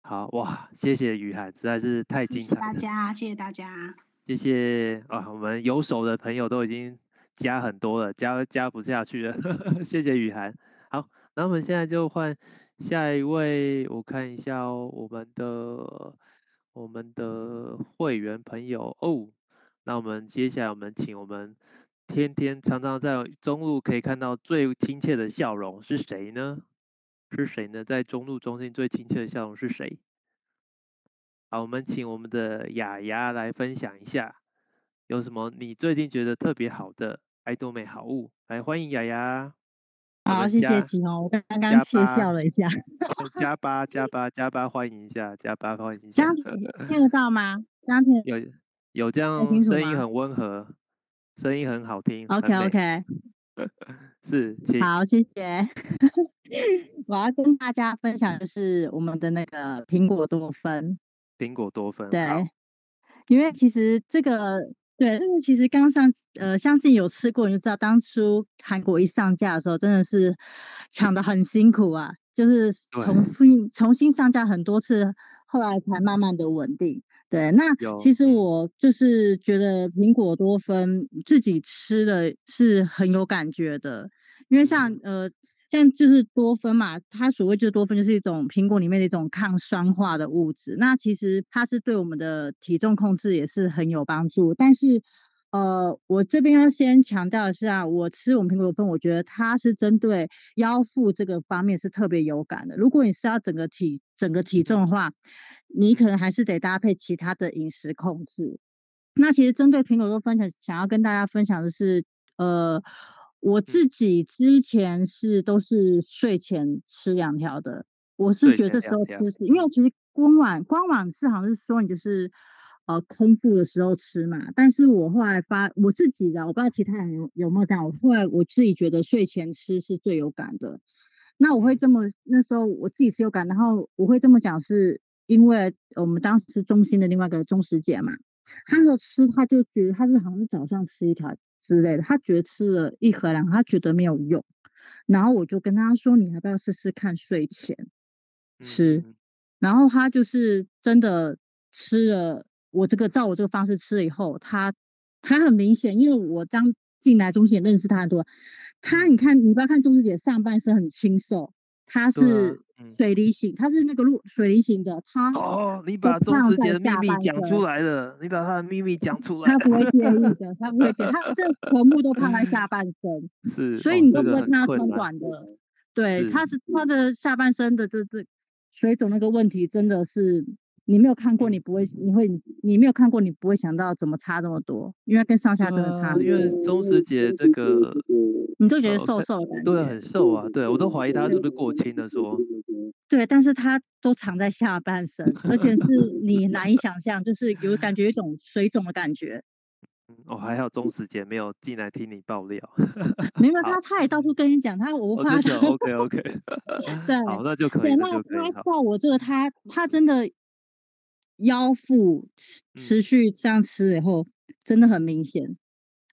好哇，谢谢雨涵，实在是太精彩了。谢谢大家，谢谢大家，谢谢啊，我们有手的朋友都已经。加很多了，加加不下去了，谢谢雨涵。好，那我们现在就换下一位，我看一下哦，我们的我们的会员朋友哦。那我们接下来我们请我们天天常常在中路可以看到最亲切的笑容是谁呢？是谁呢？在中路中心最亲切的笑容是谁？好，我们请我们的雅雅来分享一下。有什么你最近觉得特别好的爱多美好物？来欢迎雅雅。好，谢谢启宏，我刚刚窃笑了一下。加八加八加八，欢迎一下，加八欢迎一下。听得到吗？听有有这样声音很温和，声音很好听。OK OK，是，好，谢谢。我要跟大家分享的是我们的那个苹果多酚。苹果多酚，对，因为其实这个。对，这个其实刚上，呃，相信有吃过你就知道，当初韩国一上架的时候，真的是抢的很辛苦啊，就是重复重新上架很多次，后来才慢慢的稳定。对，那其实我就是觉得苹果多酚自己吃了是很有感觉的，因为像呃。像就是多酚嘛，它所谓就是多酚，就是一种苹果里面的一种抗酸化的物质。那其实它是对我们的体重控制也是很有帮助。但是，呃，我这边要先强调的是啊，我吃我们苹果多芬，我觉得它是针对腰腹这个方面是特别有感的。如果你是要整个体整个体重的话，你可能还是得搭配其他的饮食控制。那其实针对苹果多分享想要跟大家分享的是，呃。我自己之前是都是睡前吃两条的，我是觉得这时候吃是，因为其实官网官网是好像是说你就是呃空腹的时候吃嘛，但是我后来发我自己的，我不知道其他人有有没有这样，我后来我自己觉得睡前吃是最有感的。那我会这么那时候我自己是有感，然后我会这么讲，是因为我们当时中心的另外一个钟师姐嘛，她说吃她就觉得她是好像是早上吃一条。之类的，她觉得吃了一盒两盒，她觉得没有用，然后我就跟她说：“你要不要试试看睡前吃？”嗯、然后她就是真的吃了，我这个照我这个方式吃了以后，她她很明显，因为我刚进来中心也认识她很多，她你看，你不要看钟师姐上半身很清瘦，她是。水梨型，它是那个路水梨型的，它哦，你把钟师姐的秘密讲出来了，你把他的秘密讲出来了，他不会介意的，他不会介意，他这全部都趴在下半身，是，所以你都不会看他穿短的，对，他是。他的下半身的这这水肿那个问题真的是。你没有看过，你不会，你会，你没有看过，你不会想到怎么差这么多，因为跟上下真的差。因为钟师姐这个，你都觉得瘦瘦的对，很瘦啊，对我都怀疑他是不是过轻的说。对，但是他都藏在下半身，而且是你难以想象，就是有感觉一种水肿的感觉。哦，还好钟师姐没有进来听你爆料。没有，他他也到处跟你讲，他我怕。OK OK。对，好，那就可以。那他到我这个，他他真的。腰腹持续这样吃以后，嗯、真的很明显，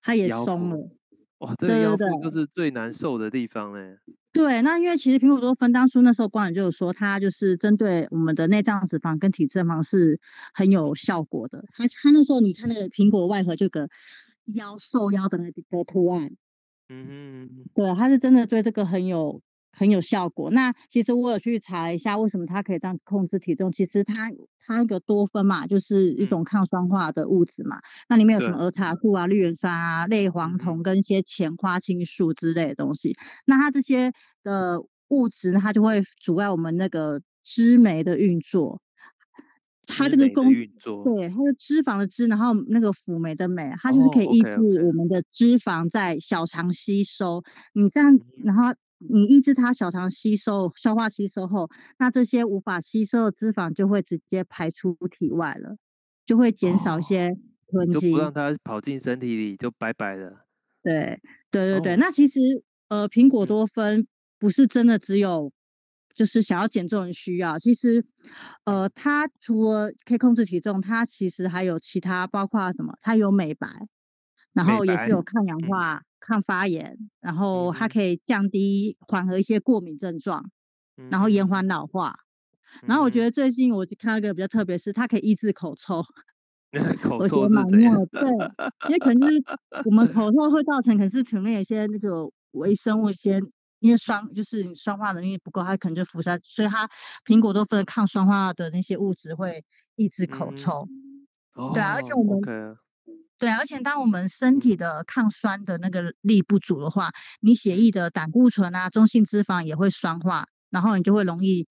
它也松了。哇，这个腰腹就是最难受的地方嘞。对，那因为其实苹果多酚当初那时候官网就有说，它就是针对我们的内脏脂肪跟体脂肪是很有效果的。它它那时候你看那个苹果外盒，就个腰瘦腰的那个图案，嗯哼，对，它是真的对这个很有很有效果。那其实我有去查一下，为什么它可以这样控制体重？其实它它那个多酚嘛，就是一种抗酸化的物质嘛。嗯、那里面有什么儿茶素啊、绿原酸啊、类黄酮跟一些前花青素之类的东西。那它这些的物质，它就会阻碍我们那个脂酶的运作。它这个功对，它的脂肪的脂，然后那个辅酶的酶，它就是可以抑制我们的脂肪在小肠吸收。Oh, okay, okay. 你这样，然后你抑制它小肠吸收、消化吸收后，那这些无法吸收的脂肪就会直接排出体外了，就会减少一些囤积，oh, 就不让它跑进身体里，就拜拜了。对，对对对。Oh. 那其实呃，苹果多酚不是真的只有。就是想要减重的需要，其实，呃，它除了可以控制体重，它其实还有其他，包括什么？它有美白，然后也是有抗氧化、嗯、抗发炎，然后它可以降低、缓和一些过敏症状，嗯、然后延缓老化。嗯、然后我觉得最近我就看到一个比较特别，是它可以抑制口臭。口臭是蛮妙的，对，因为可能就是我们口 臭会造成，可能是体内有些那个微生物先。因为酸就是你酸化能力不够，它可能就腐蚀，所以它苹果都分抗酸化的那些物质会抑制口臭。嗯、对啊，而且我们、对啊，而且当我们身体的抗酸的那个力不足的话，你血液的胆固醇啊、中性脂肪也会酸化，然后你就会容易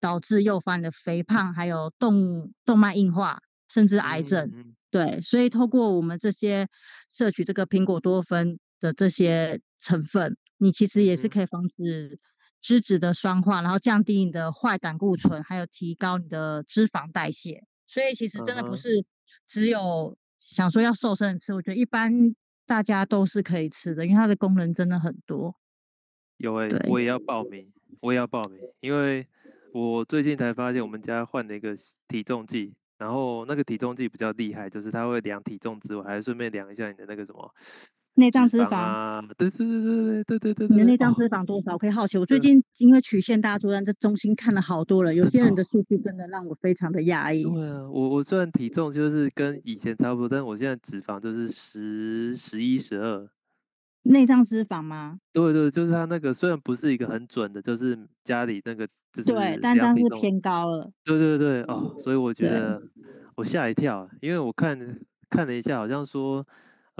导致诱发你的肥胖，还有动动脉硬化，甚至癌症。嗯、对，所以透过我们这些摄取这个苹果多酚的这些成分。你其实也是可以防止脂质的酸化，然后降低你的坏胆固醇，还有提高你的脂肪代谢。所以其实真的不是只有想说要瘦身吃，我觉得一般大家都是可以吃的，因为它的功能真的很多。有哎、欸，我也要报名，我也要报名，因为我最近才发现我们家换了一个体重计，然后那个体重计比较厉害，就是它会量体重之外，还顺便量一下你的那个什么。内脏脂肪，对对对对对对对对。你的内脏脂肪多少？我可以好奇。我最近因为曲线大作战这中心看了好多了，有些人的数据真的让我非常的讶异。对啊，我我虽然体重就是跟以前差不多，但是我现在脂肪就是十十一十二。内脏脂肪吗？对对，就是它那个虽然不是一个很准的，就是家里那个就是对，但但是偏高了。对对对哦，所以我觉得我吓一跳，因为我看看了一下，好像说。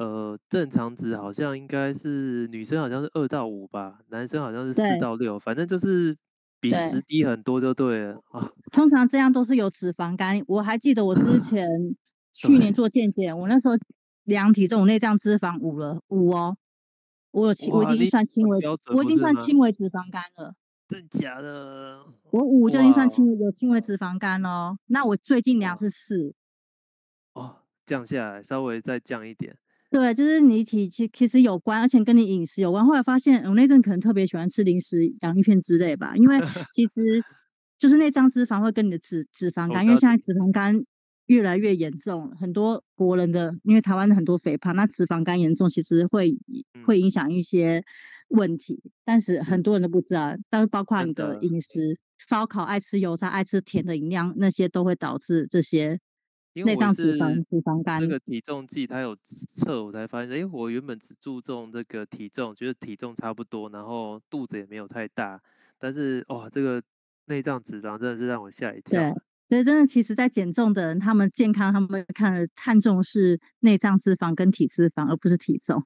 呃，正常值好像应该是女生好像是二到五吧，男生好像是四到六，反正就是比十低很多就对了啊。通常这样都是有脂肪肝。我还记得我之 前去年做健检，我那时候量体重，我内脏脂肪五了五哦，我有轻，我已经算轻微，我已经算轻微脂肪肝了。真假的？我五就已经算轻微有轻微脂肪肝哦。那我最近量是四。哦，降下来，稍微再降一点。对，就是你体其其实有关，而且跟你饮食有关。后来发现我那阵可能特别喜欢吃零食、洋芋片之类吧，因为 其实就是内脏脂肪会跟你的脂脂肪肝，因为现在脂肪肝越来越严重，很多国人的因为台湾的很多肥胖，那脂肪肝严重其实会会影响一些问题，但是很。多人都不知道，但是包括你的。饮食，烧烤爱吃油炸、爱吃甜的饮料，那些都会导致这些。内脏脂肪、脂肪肝，那个体重计它有测，我才发现，哎，我原本只注重这个体重，觉得体重差不多，然后肚子也没有太大，但是哇，这个内脏脂肪真的是让我吓一跳。对，所以真的，其实，在减重的人，他们健康，他们看的看重是内脏脂肪跟体脂肪，而不是体重。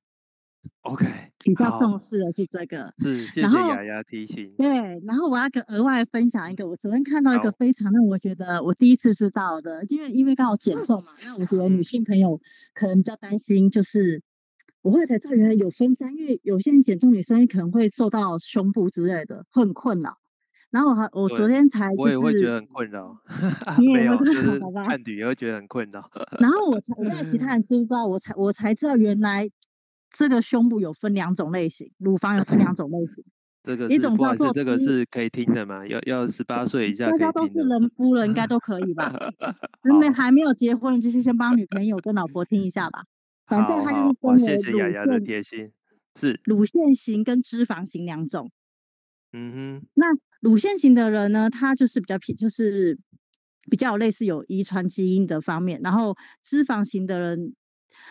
OK，比较重视的是这个，是谢谢雅雅提醒。对，然后我要跟额外分享一个，我昨天看到一个非常让我觉得我第一次知道的，因为因为刚好减重嘛，那我觉得女性朋友可能比较担心，就是我后来才知道原来有分散，因为有些人减重女生可能会受到胸部之类的会很困扰。然后我还我昨天才、就是，我也会觉得很困扰，你也会觉得好吧？看女也会觉得很困扰。然后我才，我问其他人知不知道，我才我才知道原来。这个胸部有分两种类型，乳房有分两 种类型。这个一种叫做这个是可以听的吗？要要十八岁以下以。大家都是人夫了，应该都可以吧？因为还没有结婚，就是先帮女朋友跟老婆听一下吧。反正它就是分为乳腺，谢谢雅雅的贴心。是乳腺型跟脂肪型两种。嗯哼。那乳腺型的人呢，他就是比较偏，就是比较类似有遗传基因的方面。然后脂肪型的人，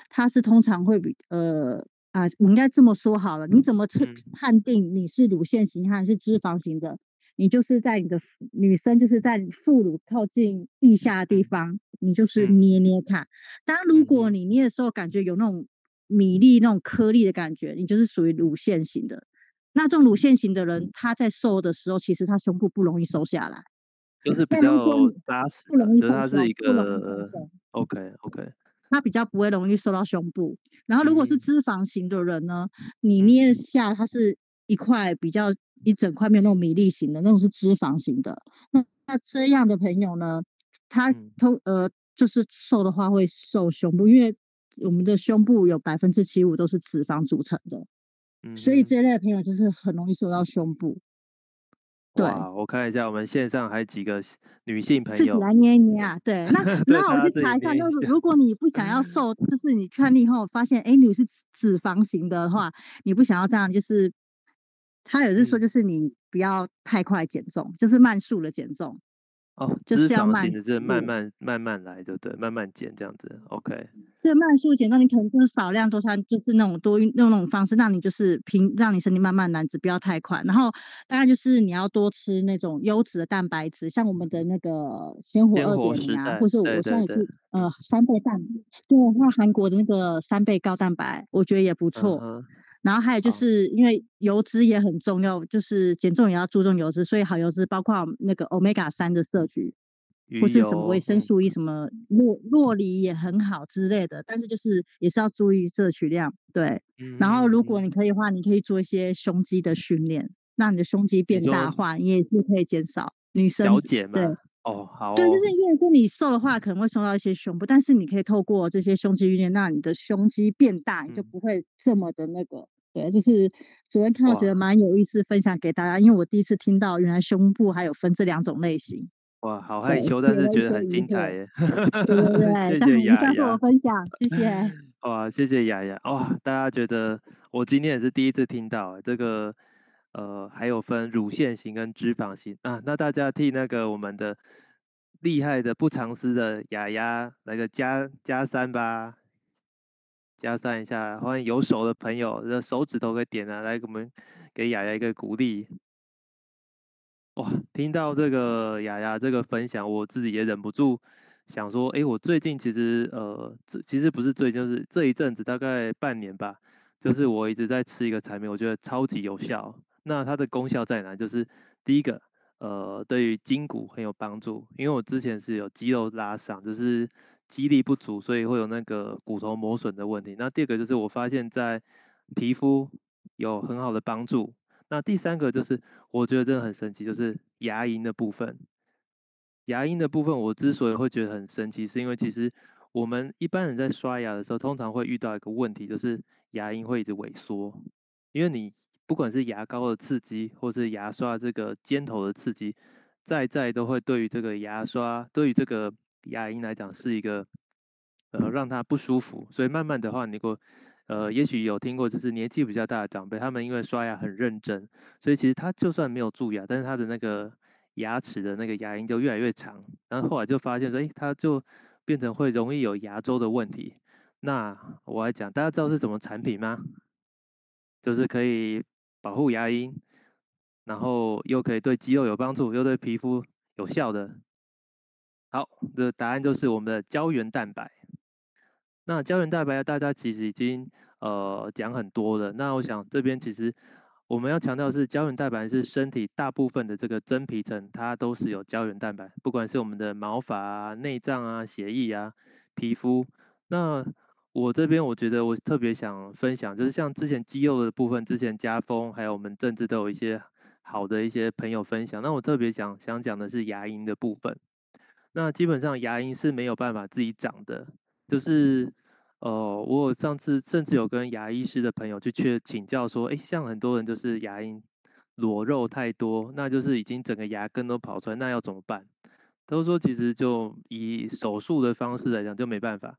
他是通常会比呃。啊、呃，我应该这么说好了，你怎么判判定你是乳腺型还是脂肪型的？你就是在你的女生就是在副乳靠近腋下的地方，你就是捏捏看。当然，如果你捏的时候感觉有那种米粒那种颗粒的感觉，你就是属于乳腺型的。那这种乳腺型的人，他在瘦的时候，其实他胸部不容易瘦下来，就是比较扎实，不容易瘦。就是他是一个 OK OK，他比较不会容易瘦到胸部。然后，如果是脂肪型的人呢，你捏下它是一块比较一整块没有那种米粒型的，那种是脂肪型的。那那这样的朋友呢，他通呃就是瘦的话会瘦胸部，因为我们的胸部有百分之七五都是脂肪组成的。所以这类的朋友就是很容易瘦到胸部。对，我看一下，我们线上还有几个女性朋友，自己来捏一捏啊。对，那那我去查一下，就是如果你不想要瘦，就是你看以后发现，哎，你是脂肪型的话，你不想要这样，就是他也是说，就是你不要太快减重，就是慢速的减重。哦，就是要慢，就是慢慢慢慢来，对不对？慢慢减这样子，OK。这慢速减那，你可能就是少量多餐，就是那种多用那种方式，让你就是平，让你身体慢慢燃脂，不要太快。然后大概就是你要多吃那种优质的蛋白质，像我们的那个鲜活二点零啊，或是我现在也是呃三倍蛋，对，那韩国的那个三倍高蛋白，我觉得也不错。嗯然后还有就是因为油脂也很重要，就是减重也要注重油脂，所以好油脂包括那个 Omega 三的摄取，或是什么维生素 E 什么洛洛梨也很好之类的，但是就是也是要注意摄取量，对。然后如果你可以的话，你可以做一些胸肌的训练，让你的胸肌变大化，你也是可以减少女生小减嘛。对哦，好哦。对，就是因为说你瘦的话可能会瘦到一些胸部，但是你可以透过这些胸肌训练，让你的胸肌变大，你就不会这么的那个。嗯对，就是昨天看到觉得蛮有意思，分享给大家。因为我第一次听到，原来胸部还有分这两种类型。哇，好害羞，但是觉得很精彩耶。对对对，谢谢雅雅。我分享，谢谢。哇，谢谢雅雅。哇，大家觉得我今天也是第一次听到这个，呃，还有分乳腺型跟脂肪型啊。那大家替那个我们的厉害的不藏私的雅雅来个加加三吧。加上一下，欢迎有手的朋友，这手指头可以点啊，来给我们给雅雅一个鼓励。哇，听到这个雅雅这个分享，我自己也忍不住想说，哎，我最近其实呃，这其实不是最近，就是这一阵子大概半年吧，就是我一直在吃一个产品，我觉得超级有效。那它的功效在哪？就是第一个，呃，对于筋骨很有帮助，因为我之前是有肌肉拉伤，就是。肌力不足，所以会有那个骨头磨损的问题。那第二个就是我发现，在皮肤有很好的帮助。那第三个就是我觉得真的很神奇，就是牙龈的部分。牙龈的部分，我之所以会觉得很神奇，是因为其实我们一般人在刷牙的时候，通常会遇到一个问题，就是牙龈会一直萎缩。因为你不管是牙膏的刺激，或是牙刷这个尖头的刺激，在在都会对于这个牙刷，对于这个。牙龈来讲是一个，呃，让他不舒服，所以慢慢的话，你过，呃，也许有听过，就是年纪比较大的长辈，他们因为刷牙很认真，所以其实他就算没有蛀牙，但是他的那个牙齿的那个牙龈就越来越长，然后后来就发现说，诶，他就变成会容易有牙周的问题。那我来讲，大家知道是什么产品吗？就是可以保护牙龈，然后又可以对肌肉有帮助，又对皮肤有效的。好，的答案就是我们的胶原蛋白。那胶原蛋白大家其实已经呃讲很多了。那我想这边其实我们要强调的是，胶原蛋白是身体大部分的这个真皮层，它都是有胶原蛋白，不管是我们的毛发啊、内脏啊、血液啊、皮肤。那我这边我觉得我特别想分享，就是像之前肌肉的部分，之前家风还有我们政治都有一些好的一些朋友分享。那我特别想想讲的是牙龈的部分。那基本上牙龈是没有办法自己长的，就是，呃，我有上次甚至有跟牙医师的朋友去去请教说，哎，像很多人就是牙龈裸肉太多，那就是已经整个牙根都跑出来，那要怎么办？都说其实就以手术的方式来讲就没办法，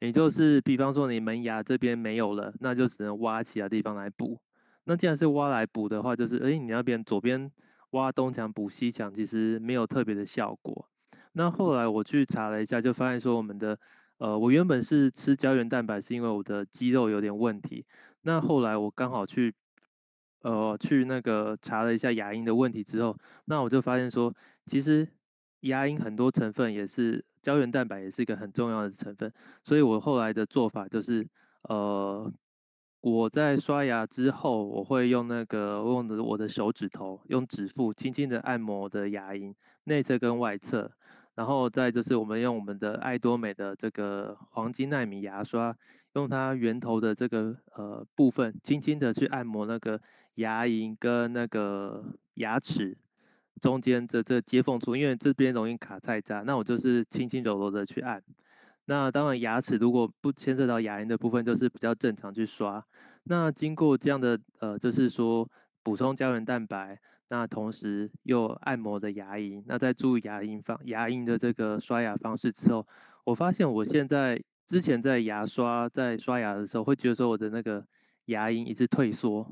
也就是比方说你门牙这边没有了，那就只能挖其他地方来补。那既然是挖来补的话，就是哎，你那边左边挖东墙补西墙，其实没有特别的效果。那后来我去查了一下，就发现说我们的，呃，我原本是吃胶原蛋白，是因为我的肌肉有点问题。那后来我刚好去，呃，去那个查了一下牙龈的问题之后，那我就发现说，其实牙龈很多成分也是胶原蛋白，也是一个很重要的成分。所以我后来的做法就是，呃，我在刷牙之后，我会用那个用的我的手指头，用指腹轻轻的按摩我的牙龈内侧跟外侧。然后再就是我们用我们的爱多美的这个黄金奈米牙刷，用它源头的这个呃部分，轻轻的去按摩那个牙龈跟那个牙齿中间这这接缝处，因为这边容易卡菜渣，那我就是轻轻柔柔的去按。那当然牙齿如果不牵涉到牙龈的部分，就是比较正常去刷。那经过这样的呃，就是说补充胶原蛋白。那同时又按摩的牙龈，那在注意牙龈方牙龈的这个刷牙方式之后，我发现我现在之前在牙刷在刷牙的时候，会觉得说我的那个牙龈一直退缩，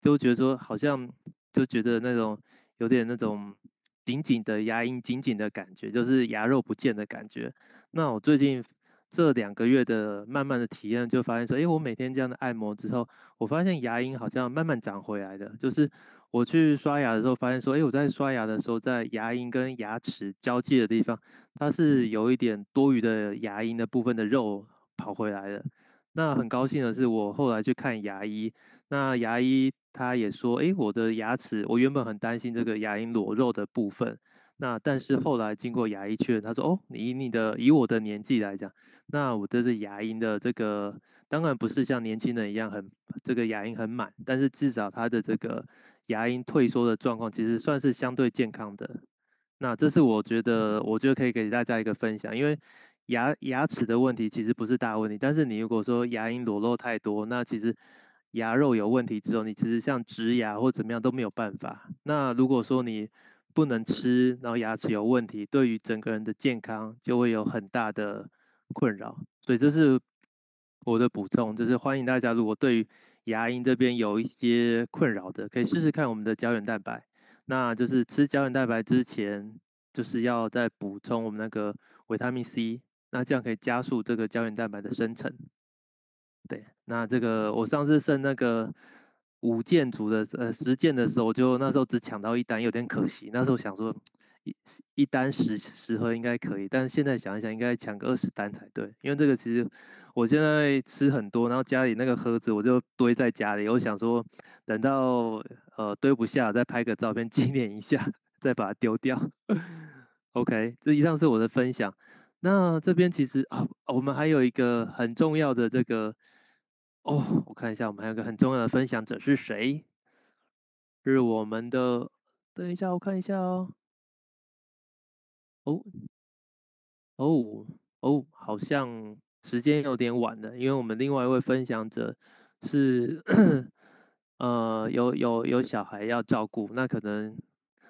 就觉得说好像就觉得那种有点那种紧紧的牙龈紧紧的感觉，就是牙肉不见的感觉。那我最近这两个月的慢慢的体验，就发现说，哎，我每天这样的按摩之后，我发现牙龈好像慢慢长回来的，就是。我去刷牙的时候，发现说，哎，我在刷牙的时候，在牙龈跟牙齿交界的地方，它是有一点多余的牙龈的部分的肉跑回来了。那很高兴的是，我后来去看牙医，那牙医他也说，哎，我的牙齿，我原本很担心这个牙龈裸肉的部分，那但是后来经过牙医确认，他说，哦，以你的以我的年纪来讲，那我的这牙龈的这个，当然不是像年轻人一样很这个牙龈很满，但是至少它的这个。牙龈退缩的状况其实算是相对健康的，那这是我觉得，我觉得可以给大家一个分享，因为牙牙齿的问题其实不是大问题，但是你如果说牙龈裸露太多，那其实牙肉有问题之后，你其实像植牙或怎么样都没有办法。那如果说你不能吃，然后牙齿有问题，对于整个人的健康就会有很大的困扰。所以这是我的补充，就是欢迎大家如果对于牙龈这边有一些困扰的，可以试试看我们的胶原蛋白。那就是吃胶原蛋白之前，就是要再补充我们那个维他命 C，那这样可以加速这个胶原蛋白的生成。对，那这个我上次剩那个五件组的呃十件的时候，我就那时候只抢到一单，有点可惜。那时候想说。一一单十十盒应该可以，但是现在想一想，应该抢个二十单才对。因为这个其实我现在吃很多，然后家里那个盒子我就堆在家里。我想说，等到呃堆不下，再拍个照片纪念一下，再把它丢掉。OK，这以上是我的分享。那这边其实啊，我们还有一个很重要的这个哦，我看一下，我们还有个很重要的分享者是谁？是我们的，等一下我看一下哦。哦，哦，哦，好像时间有点晚了，因为我们另外一位分享者是，呃，有有有小孩要照顾，那可能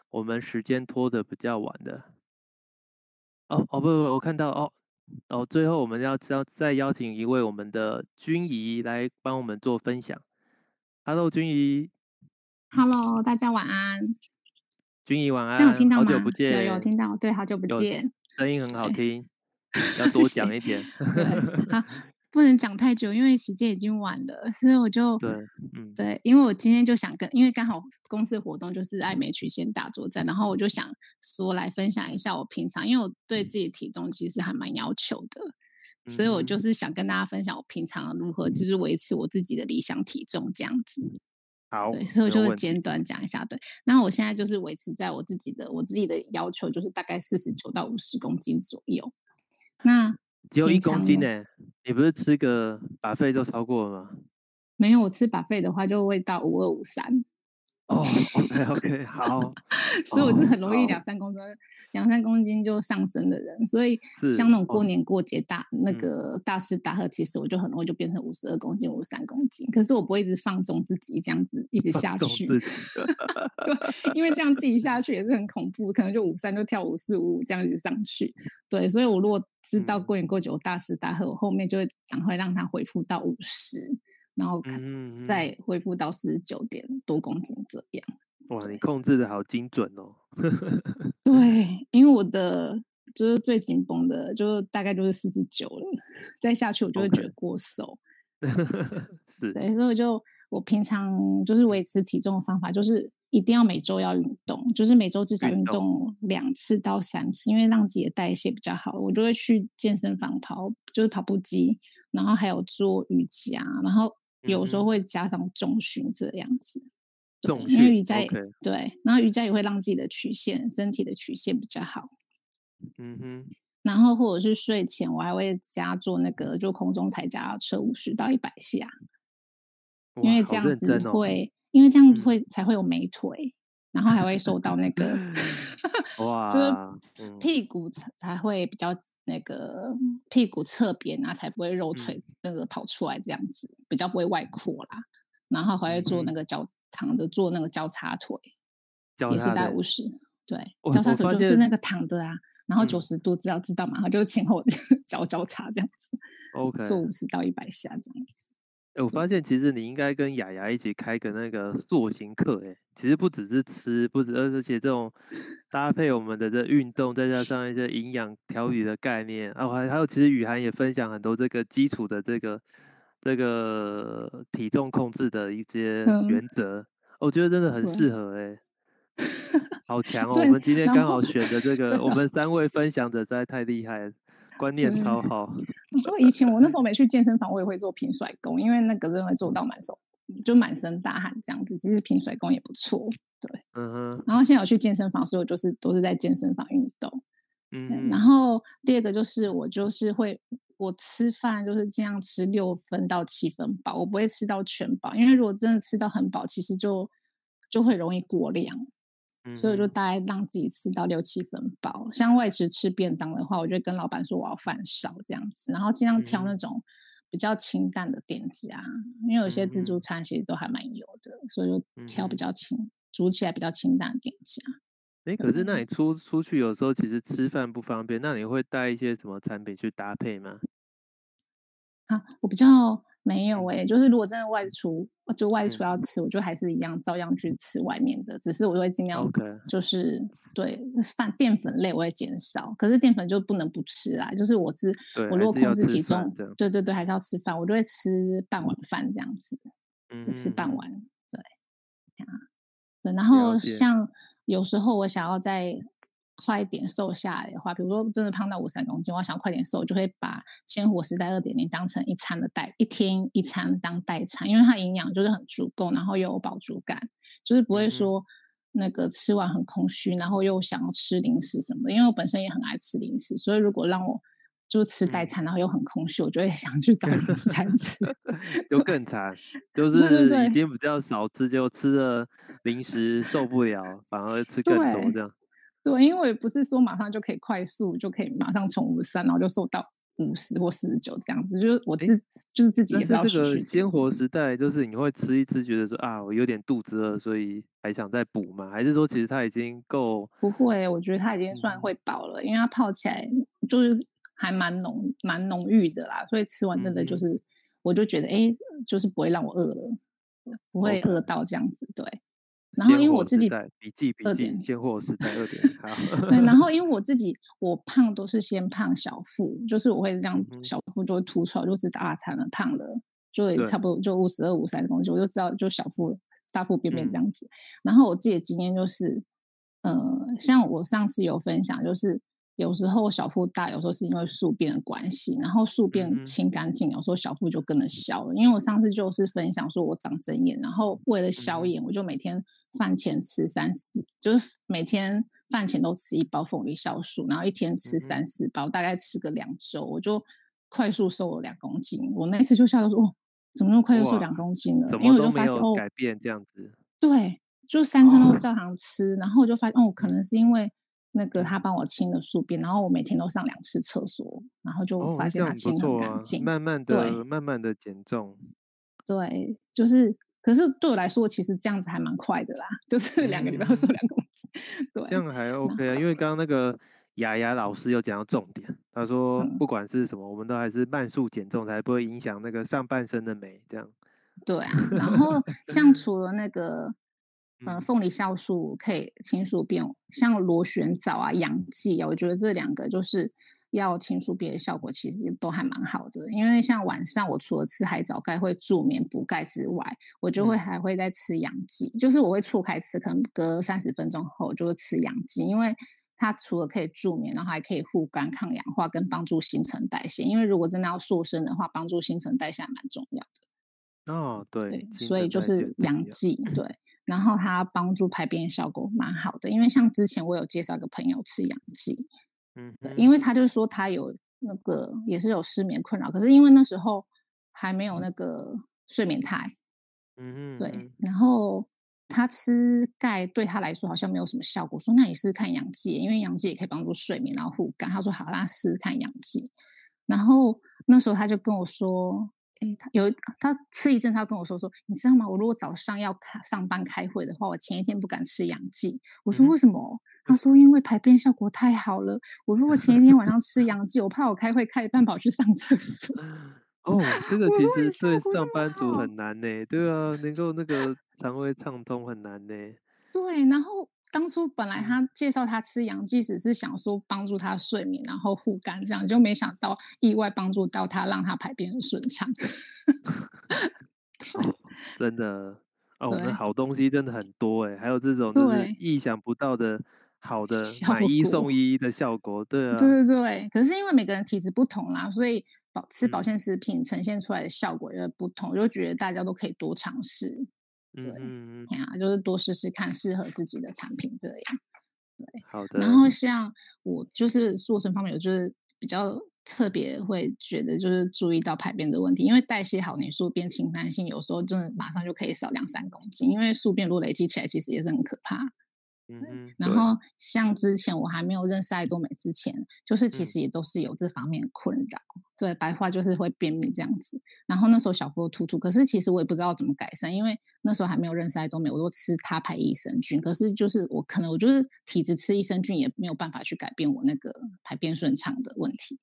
我们时间拖得比较晚的。哦哦不不，我看到哦哦，最后我们要要再邀请一位我们的君怡来帮我们做分享。Hello，君怡。Hello，大家晚安。君怡晚安，有听到吗？好久不见，有有听到，对，好久不见，声音很好听，要多讲一点。不能讲太久，因为时间已经晚了，所以我就对，嗯，对，因为我今天就想跟，因为刚好公司活动就是爱美曲线大作战，然后我就想说来分享一下我平常，因为我对自己的体重其实还蛮要求的，嗯，所以我就是想跟大家分享我平常如何就是维持我自己的理想体重这样子。好，对，所以我就会简短讲一下。对，那我现在就是维持在我自己的我自己的要求，就是大概四十九到五十公斤左右。那只有一公斤呢？你不是吃个 buffet 就超过了吗？没有，我吃 buffet 的话就会到五二五三。哦、oh，OK OK，好，所以我是很容易两三公斤，两、oh, 三公斤就上升的人，所以像那种过年过节大、oh, 那个大吃大喝，其实我就很容易就变成五十二公斤、五十三公斤。可是我不会一直放纵自己这样子一直下去，对，因为这样自己下去也是很恐怖，可能就五三就跳五四五五这样子上去。对，所以我如果知道过年过节我大吃大喝，我后面就会赶快让它恢复到五十。然后再恢复到四十九点多公斤这样。哇，你控制的好精准哦。对，因为我的就是最紧绷的，就大概就是四十九了，再下去我就会觉得过瘦。是，对，所以我就我平常就是维持体重的方法，就是一定要每周要运动，就是每周至少运动两次到三次，因为让自己的代谢比较好。我就会去健身房跑，就是跑步机，然后还有做瑜伽，然后有时候会加上重训这样子。重训，因为瑜伽.对，然后瑜伽也会让自己的曲线、身体的曲线比较好。嗯哼。然后或者是睡前，我还会加做那个，就空中踩脚踏车五十到一百下，因为这样子会，哦、因为这样会、嗯、才会有美腿，然后还会受到那个，哇，就是屁股才会比较那个屁股侧边啊，才不会肉腿那个跑出来，这样子、嗯、比较不会外扩啦。然后还会做那个交、嗯、躺着做那个交叉腿，也是带五十，对，交叉腿就是那个躺着啊。然后九十度，知道知道嘛，他、嗯、就前后 交交叉这样子，OK，做五十到一百下这样子。哎，我发现其实你应该跟雅雅一起开个那个塑形课，哎，其实不只是吃，不止，而且这种搭配我们的这运动，再加上一些营养调理的概念，啊，还还有其实雨涵也分享很多这个基础的这个这个体重控制的一些原则，嗯、我觉得真的很适合，哎。好强哦！我们今天刚好选的这个，我们三位分享者实在太厉害了，观念超好。因为以前我那时候没去健身房，我也会做平甩功，因为那个真的做到满手，就满身大汗这样子。其实平甩功也不错，对，嗯哼。然后现在我去健身房，所以我就是都是在健身房运动。嗯，然后第二个就是我就是会，我吃饭就是尽量吃六分到七分饱，我不会吃到全饱，因为如果真的吃到很饱，其实就就会容易过量。所以我就大概让自己吃到六七分饱。像外食吃便当的话，我就跟老板说我要饭少这样子，然后尽量挑那种比较清淡的店家，因为有些自助餐其实都还蛮油的，所以就挑比较清、煮起来比较清淡的店家。哎，可是那你出出去有时候其实吃饭不方便，那你会带一些什么产品去搭配吗？啊，我比较。没有哎、欸，就是如果真的外出，就外出要吃，我就还是一样照样去吃外面的，只是我会尽量就是.对饭淀粉类我会减少，可是淀粉就不能不吃啦。就是我吃，我如果控制体重，对对对，还是要吃饭，我就会吃半碗饭这样子，只吃半碗，对，对，然后像有时候我想要在。快一点瘦下来的话，比如说真的胖到五三公斤，我想快点瘦，我就会把鲜活时代二点零当成一餐的代，一天一餐当代餐，因为它营养就是很足够，然后又有饱足感，就是不会说那个吃完很空虚，然后又想要吃零食什么的。因为我本身也很爱吃零食，所以如果让我就吃代餐，然后又很空虚，我就会想去找零食餐吃，就更惨，就是已经比较少吃，就吃了零食受不了，反而吃更多这样。对，因为不是说马上就可以快速就可以马上从五十三，然后就瘦到五十或四十九这样子，就是我自就是自己也是要这个鲜活时代，就是你会吃一吃，觉得说啊，我有点肚子饿，所以还想再补嘛？还是说其实它已经够？不会，我觉得它已经算会饱了，嗯，因为它泡起来就是还蛮浓蛮浓郁的啦，所以吃完真的就是，嗯，我就觉得哎，就是不会让我饿了，不会饿到这样子，对。然后因为我自己笔记笔记，现货时代二点好。对，然后 因为我自己我胖都是先胖小腹，就是我会这样小腹就会凸出来，就知道啊，才能胖了，就也差不多就五十二五三的东西，我就知道就小腹大腹便便这样子。嗯、然后我自己的经验就是，嗯、呃，像我上次有分享，就是有时候小腹大，有时候是因为宿便的关系，然后宿便清干净，有时候小腹就跟着消了。因为我上次就是分享说我长针眼，然后为了消炎，我就每天。饭前吃三四，就是每天饭前都吃一包凤梨酵素，然后一天吃三四包，嗯、大概吃个两周，我就快速瘦了两公斤。我那一次就吓到说，哦，怎么那么快就瘦两公斤了？因为我就发现哦，改变这样子。对，就三餐都照常吃，哦，然后我就发现哦，可能是因为那个他帮我清了宿便，然后我每天都上两次厕所，然后就发现他清很干净，哦啊，慢慢的、慢慢的减重。对，就是。可是对我来说，其实这样子还蛮快的啦，就是两个礼拜瘦两公斤，嗯，对，这样还 OK 啊。因为刚刚那个雅雅老师有讲到重点，他说不管是什么，嗯，我们都还是慢速减重，才不会影响那个上半身的美。这样。对啊，然后 像除了那个，呃，凤梨酵素可以清除便，像螺旋藻啊、氧剂啊，我觉得这两个就是药清除别的效果其实都还蛮好的。因为像晚上我除了吃海藻钙会助眠补钙之外，我就会还会再吃养剂，嗯、就是我会错开吃，可能隔三十分钟后就会吃养剂，因为它除了可以助眠，然后还可以护肝、抗氧化跟帮助新陈代谢。因为如果真的要瘦身的话，帮助新陈代谢还蛮重要的。哦，对，对，所以就是洋蓟，对。然后它帮助排便效果蛮好的，因为像之前我有介绍一个朋友吃洋蓟，嗯，因为他就说他有那个也是有失眠困扰，可是因为那时候还没有那个睡眠态，嗯嗯，对，然后他吃钙对他来说好像没有什么效果，说那你试试看氧剂，因为氧剂也可以帮助睡眠，然后护肝，他说好，那试试看氧剂，然后那时候他就跟我说。哎，他有他吃一阵，他跟我说说，你知道吗？我如果早上要开上班开会的话，我前一天不敢吃养剂。我说为什么？嗯、他说因为排便效果太好了。我如果前一天晚上吃 洋蓟，我怕我开会开一半跑去上厕所。哦，这 个其实对上班族很难呢。对啊，能够那个肠胃畅通很难呢。对，然后。当初本来他介绍他吃洋蓟，只是想说帮助他睡眠，然后护肝，这样就没想到意外帮助到他，让他排便很顺畅。哦，真的哦，我们好东西真的很多哎，还有这种就是意想不到的好的买一 送一的效果，对啊，对对对。可是因为每个人体质不同啦，所以保吃保健食品呈现出来的效果也不同，嗯、就觉得大家都可以多尝试。对，嗯呀、啊，就是多试试看适合自己的产品这样。对，好的。然后像我就是塑身方面，我就是比较特别会觉得就是注意到排便的问题，因为代谢好，你宿便清淡性，有时候真的马上就可以少两三公斤，因为宿便如果累积起来，其实也是很可怕。嗯，然后像之前我还没有认识爱多美之前，就是其实也都是有这方面的困扰。嗯、对，白话就是会便秘这样子。然后那时候小腹又突出，可是其实我也不知道怎么改善，因为那时候还没有认识爱多美，我都吃他牌益生菌。可是就是我可能我就是体质吃益生菌也没有办法去改变我那个排便顺畅的问题。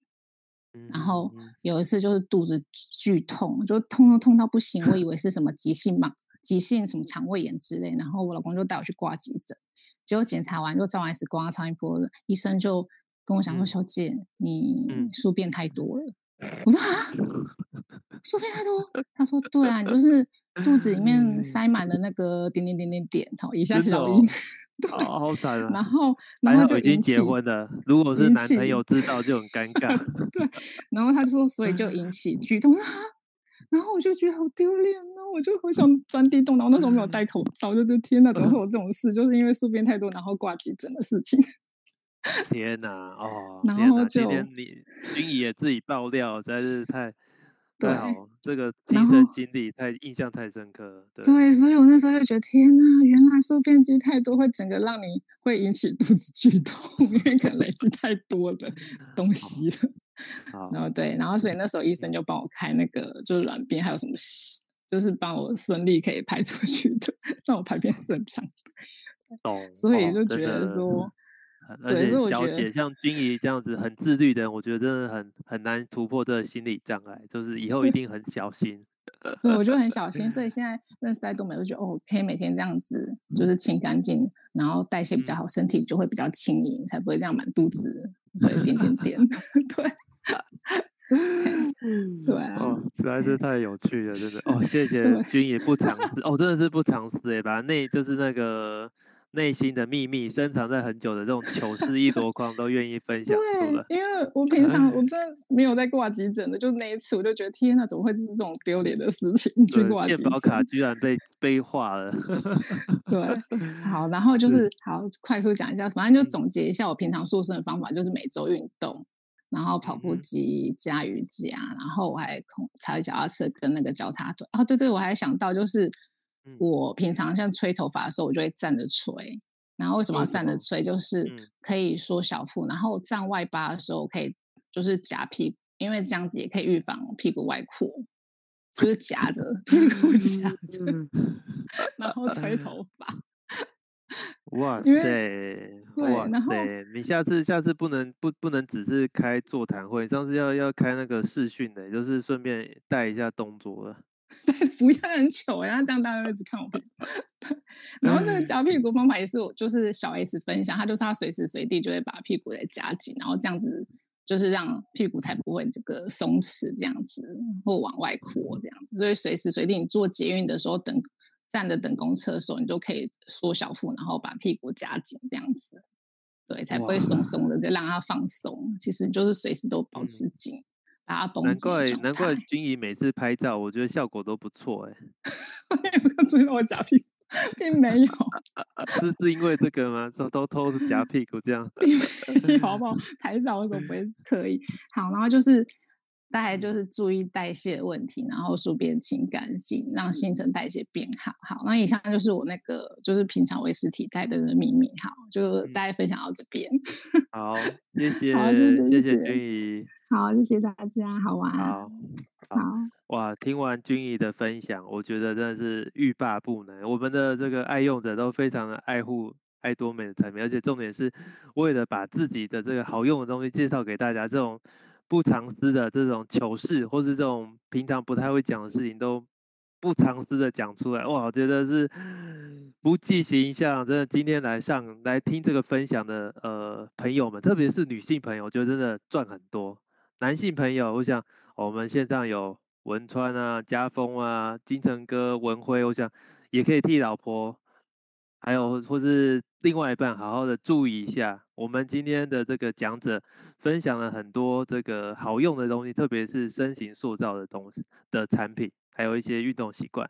嗯、然后有一次就是肚子剧痛，就痛都痛到不行，我以 为是什么急性嘛。急性什么肠胃炎之类，然后我老公就带我去挂急诊，结果检查完就照完 X 光、超音波了，医生就跟我讲说：“小姐，嗯、你宿便太多了。嗯 ”我说：“啊，宿便太多？” 他说：“对啊，你就是肚子里面塞满了那个点点点点点，好一下小音，对好好惨啊。”然后，然后就已经结婚了，如果是男朋友知道就很尴 尬。对，然后他就说：“所以就引起剧痛。”然后我就觉得好丢脸啊！我就好想 钻地洞。然后那时候没有戴口 罩，就就天哪，怎么会有这种事？就是因为宿便太多，然后挂急诊的事情。天哪！哦，然后就今天你君怡也自己爆料，实在是太太好，这个亲身经历太印象太深刻。对，对，所以我那时候就觉得天哪，原来宿便积太多会整个让你会引起肚子剧痛，因为可能累积太多的东西了。好然后对，然后所以那时候医生就帮我开那个就是软便，还有什么就是帮我顺利可以排出去的，让我排便顺畅。懂，所以就觉得说，哦、对，而且小姐像君怡这样子很自律的人，我觉得真的很很难突破这个心理障碍，就是以后一定很小心。对，我就很小心，所以现在认识爱多美，就觉得哦，可以每天这样子，就是。清干净，然后代谢比较好，身体就会比较轻盈，才不会这样满肚子。对，点点点，对，对啊，哦，实在是太有趣了，真的哦，谢谢君也不藏私哦，真的是不藏私哎，把内就是那个内心的秘密深藏在很久的这种糗事一箩筐都愿意分享出来。因为我平常 我真的没有在挂急诊的，就那一次我就觉得天哪，怎么会是这种丢脸的事情？去挂急诊，健保卡居然被被划了。对，好，然后 就是好快速讲一下，反正就总结一下我平常塑身的方法，就是每周运动，然后跑步机加瑜伽，然后我还踩脚踏车跟那个脚踏腿。哦，对对，我还想到就是我平常像吹头发的时候，我就会站着吹。然后为什么要站着吹？就是可以缩小腹，然后站外八的时候可以就是夹屁股，因为这样子也可以预防屁股外扩。就是夹着屁股夹着，然后吹头 发。哇塞！哇塞！你下次下次不能不不能只是开座谈会，上次要要开那个视讯的，就是顺便带一下动作了。不要很糗然后，这样大家会一直看我屁股。然后这个夹屁股方法也是我就是小 S 分享，他就是他随时随地就会把屁股给夹紧，然后这样子。就是让屁股才不会这个松弛这样子，或往外扩这样子。所以随时随地你坐捷运的时候，等站着等公车的时候，你都可以缩小腹，然后把屁股夹紧这样子，对，才不会松松的，就让它放松。其实就是随时都保持紧，难怪难怪君怡每次拍照，我觉得效果都不错哎。有没有注意到我夹屁股？并没有，是是因为这个吗？偷偷偷夹屁股这样，并没有，好不好？拍照为什么不会可以？好，然后就是大概就是注意代谢的问题，然后顺便清干净，让新陈代谢变好。好，那以上就是我那个就是平常维持体态的秘密。好，就大家分享到这边。好，谢谢，好谢谢，谢谢君怡。好，谢谢大家，好玩。好，好。哇，听完君怡的分享，我觉得真的是欲罢不能。我们的这个爱用者都非常的爱护爱多美的产品，而且重点是为了把自己的这个好用的东西介绍给大家，这种不藏私的这种糗事，或是这种平常不太会讲的事情，都不藏私的讲出来。哇，我觉得是不计形象。真的，今天来上来听这个分享的呃朋友们，特别是女性朋友，我觉得真的赚很多。男性朋友，我想我们线上有文川啊、家峰啊、金城哥、文辉，我想也可以替老婆，还有或是另外一半好好的注意一下。我们今天的这个讲者分享了很多这个好用的东西，特别是身形塑造的东西的产品，还有一些运动习惯。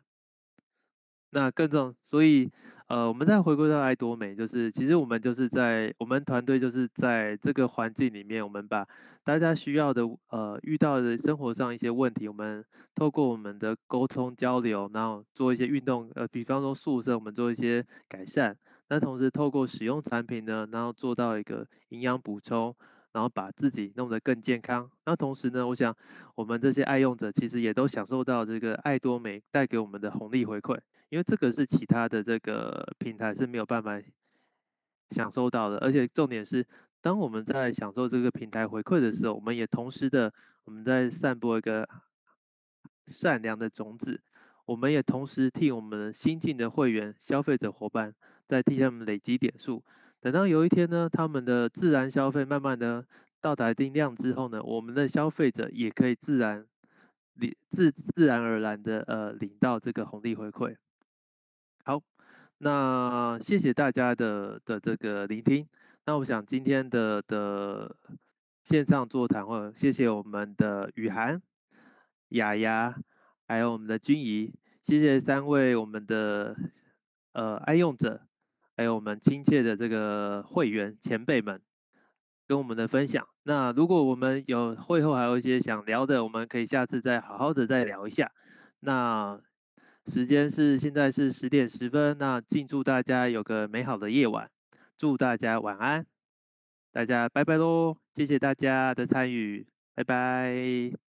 那更重，所以。呃，我们再回归到爱多美，就是其实我们就是在我们团队就是在这个环境里面，我们把大家需要的呃遇到的生活上一些问题，我们透过我们的沟通交流，然后做一些运动，呃，比方说宿舍，我们做一些改善。那同时透过使用产品呢，然后做到一个营养补充，然后把自己弄得更健康。那同时呢，我想我们这些爱用者其实也都享受到这个爱多美带给我们的红利回馈。因为这个是其他的这个平台是没有办法享受到的，而且重点是，当我们在享受这个平台回馈的时候，我们也同时的我们在散播一个善良的种子，我们也同时替我们新进的会员消费者伙伴在替他们累积点数，等到有一天呢，他们的自然消费慢慢的到达一定量之后呢，我们的消费者也可以自然领自自然而然的呃领到这个红利回馈。好，那谢谢大家的的这个聆听。那我想今天的的线上座谈会，谢谢我们的雨涵、雅雅，还有我们的君怡，谢谢三位我们的呃爱用者，还有我们亲切的这个会员前辈们跟我们的分享。那如果我们有会后还有一些想聊的，我们可以下次再好好的再聊一下。那。时间是现在是十点十分，那敬祝大家有个美好的夜晚，祝大家晚安，大家拜拜喽，谢谢大家的参与，拜拜。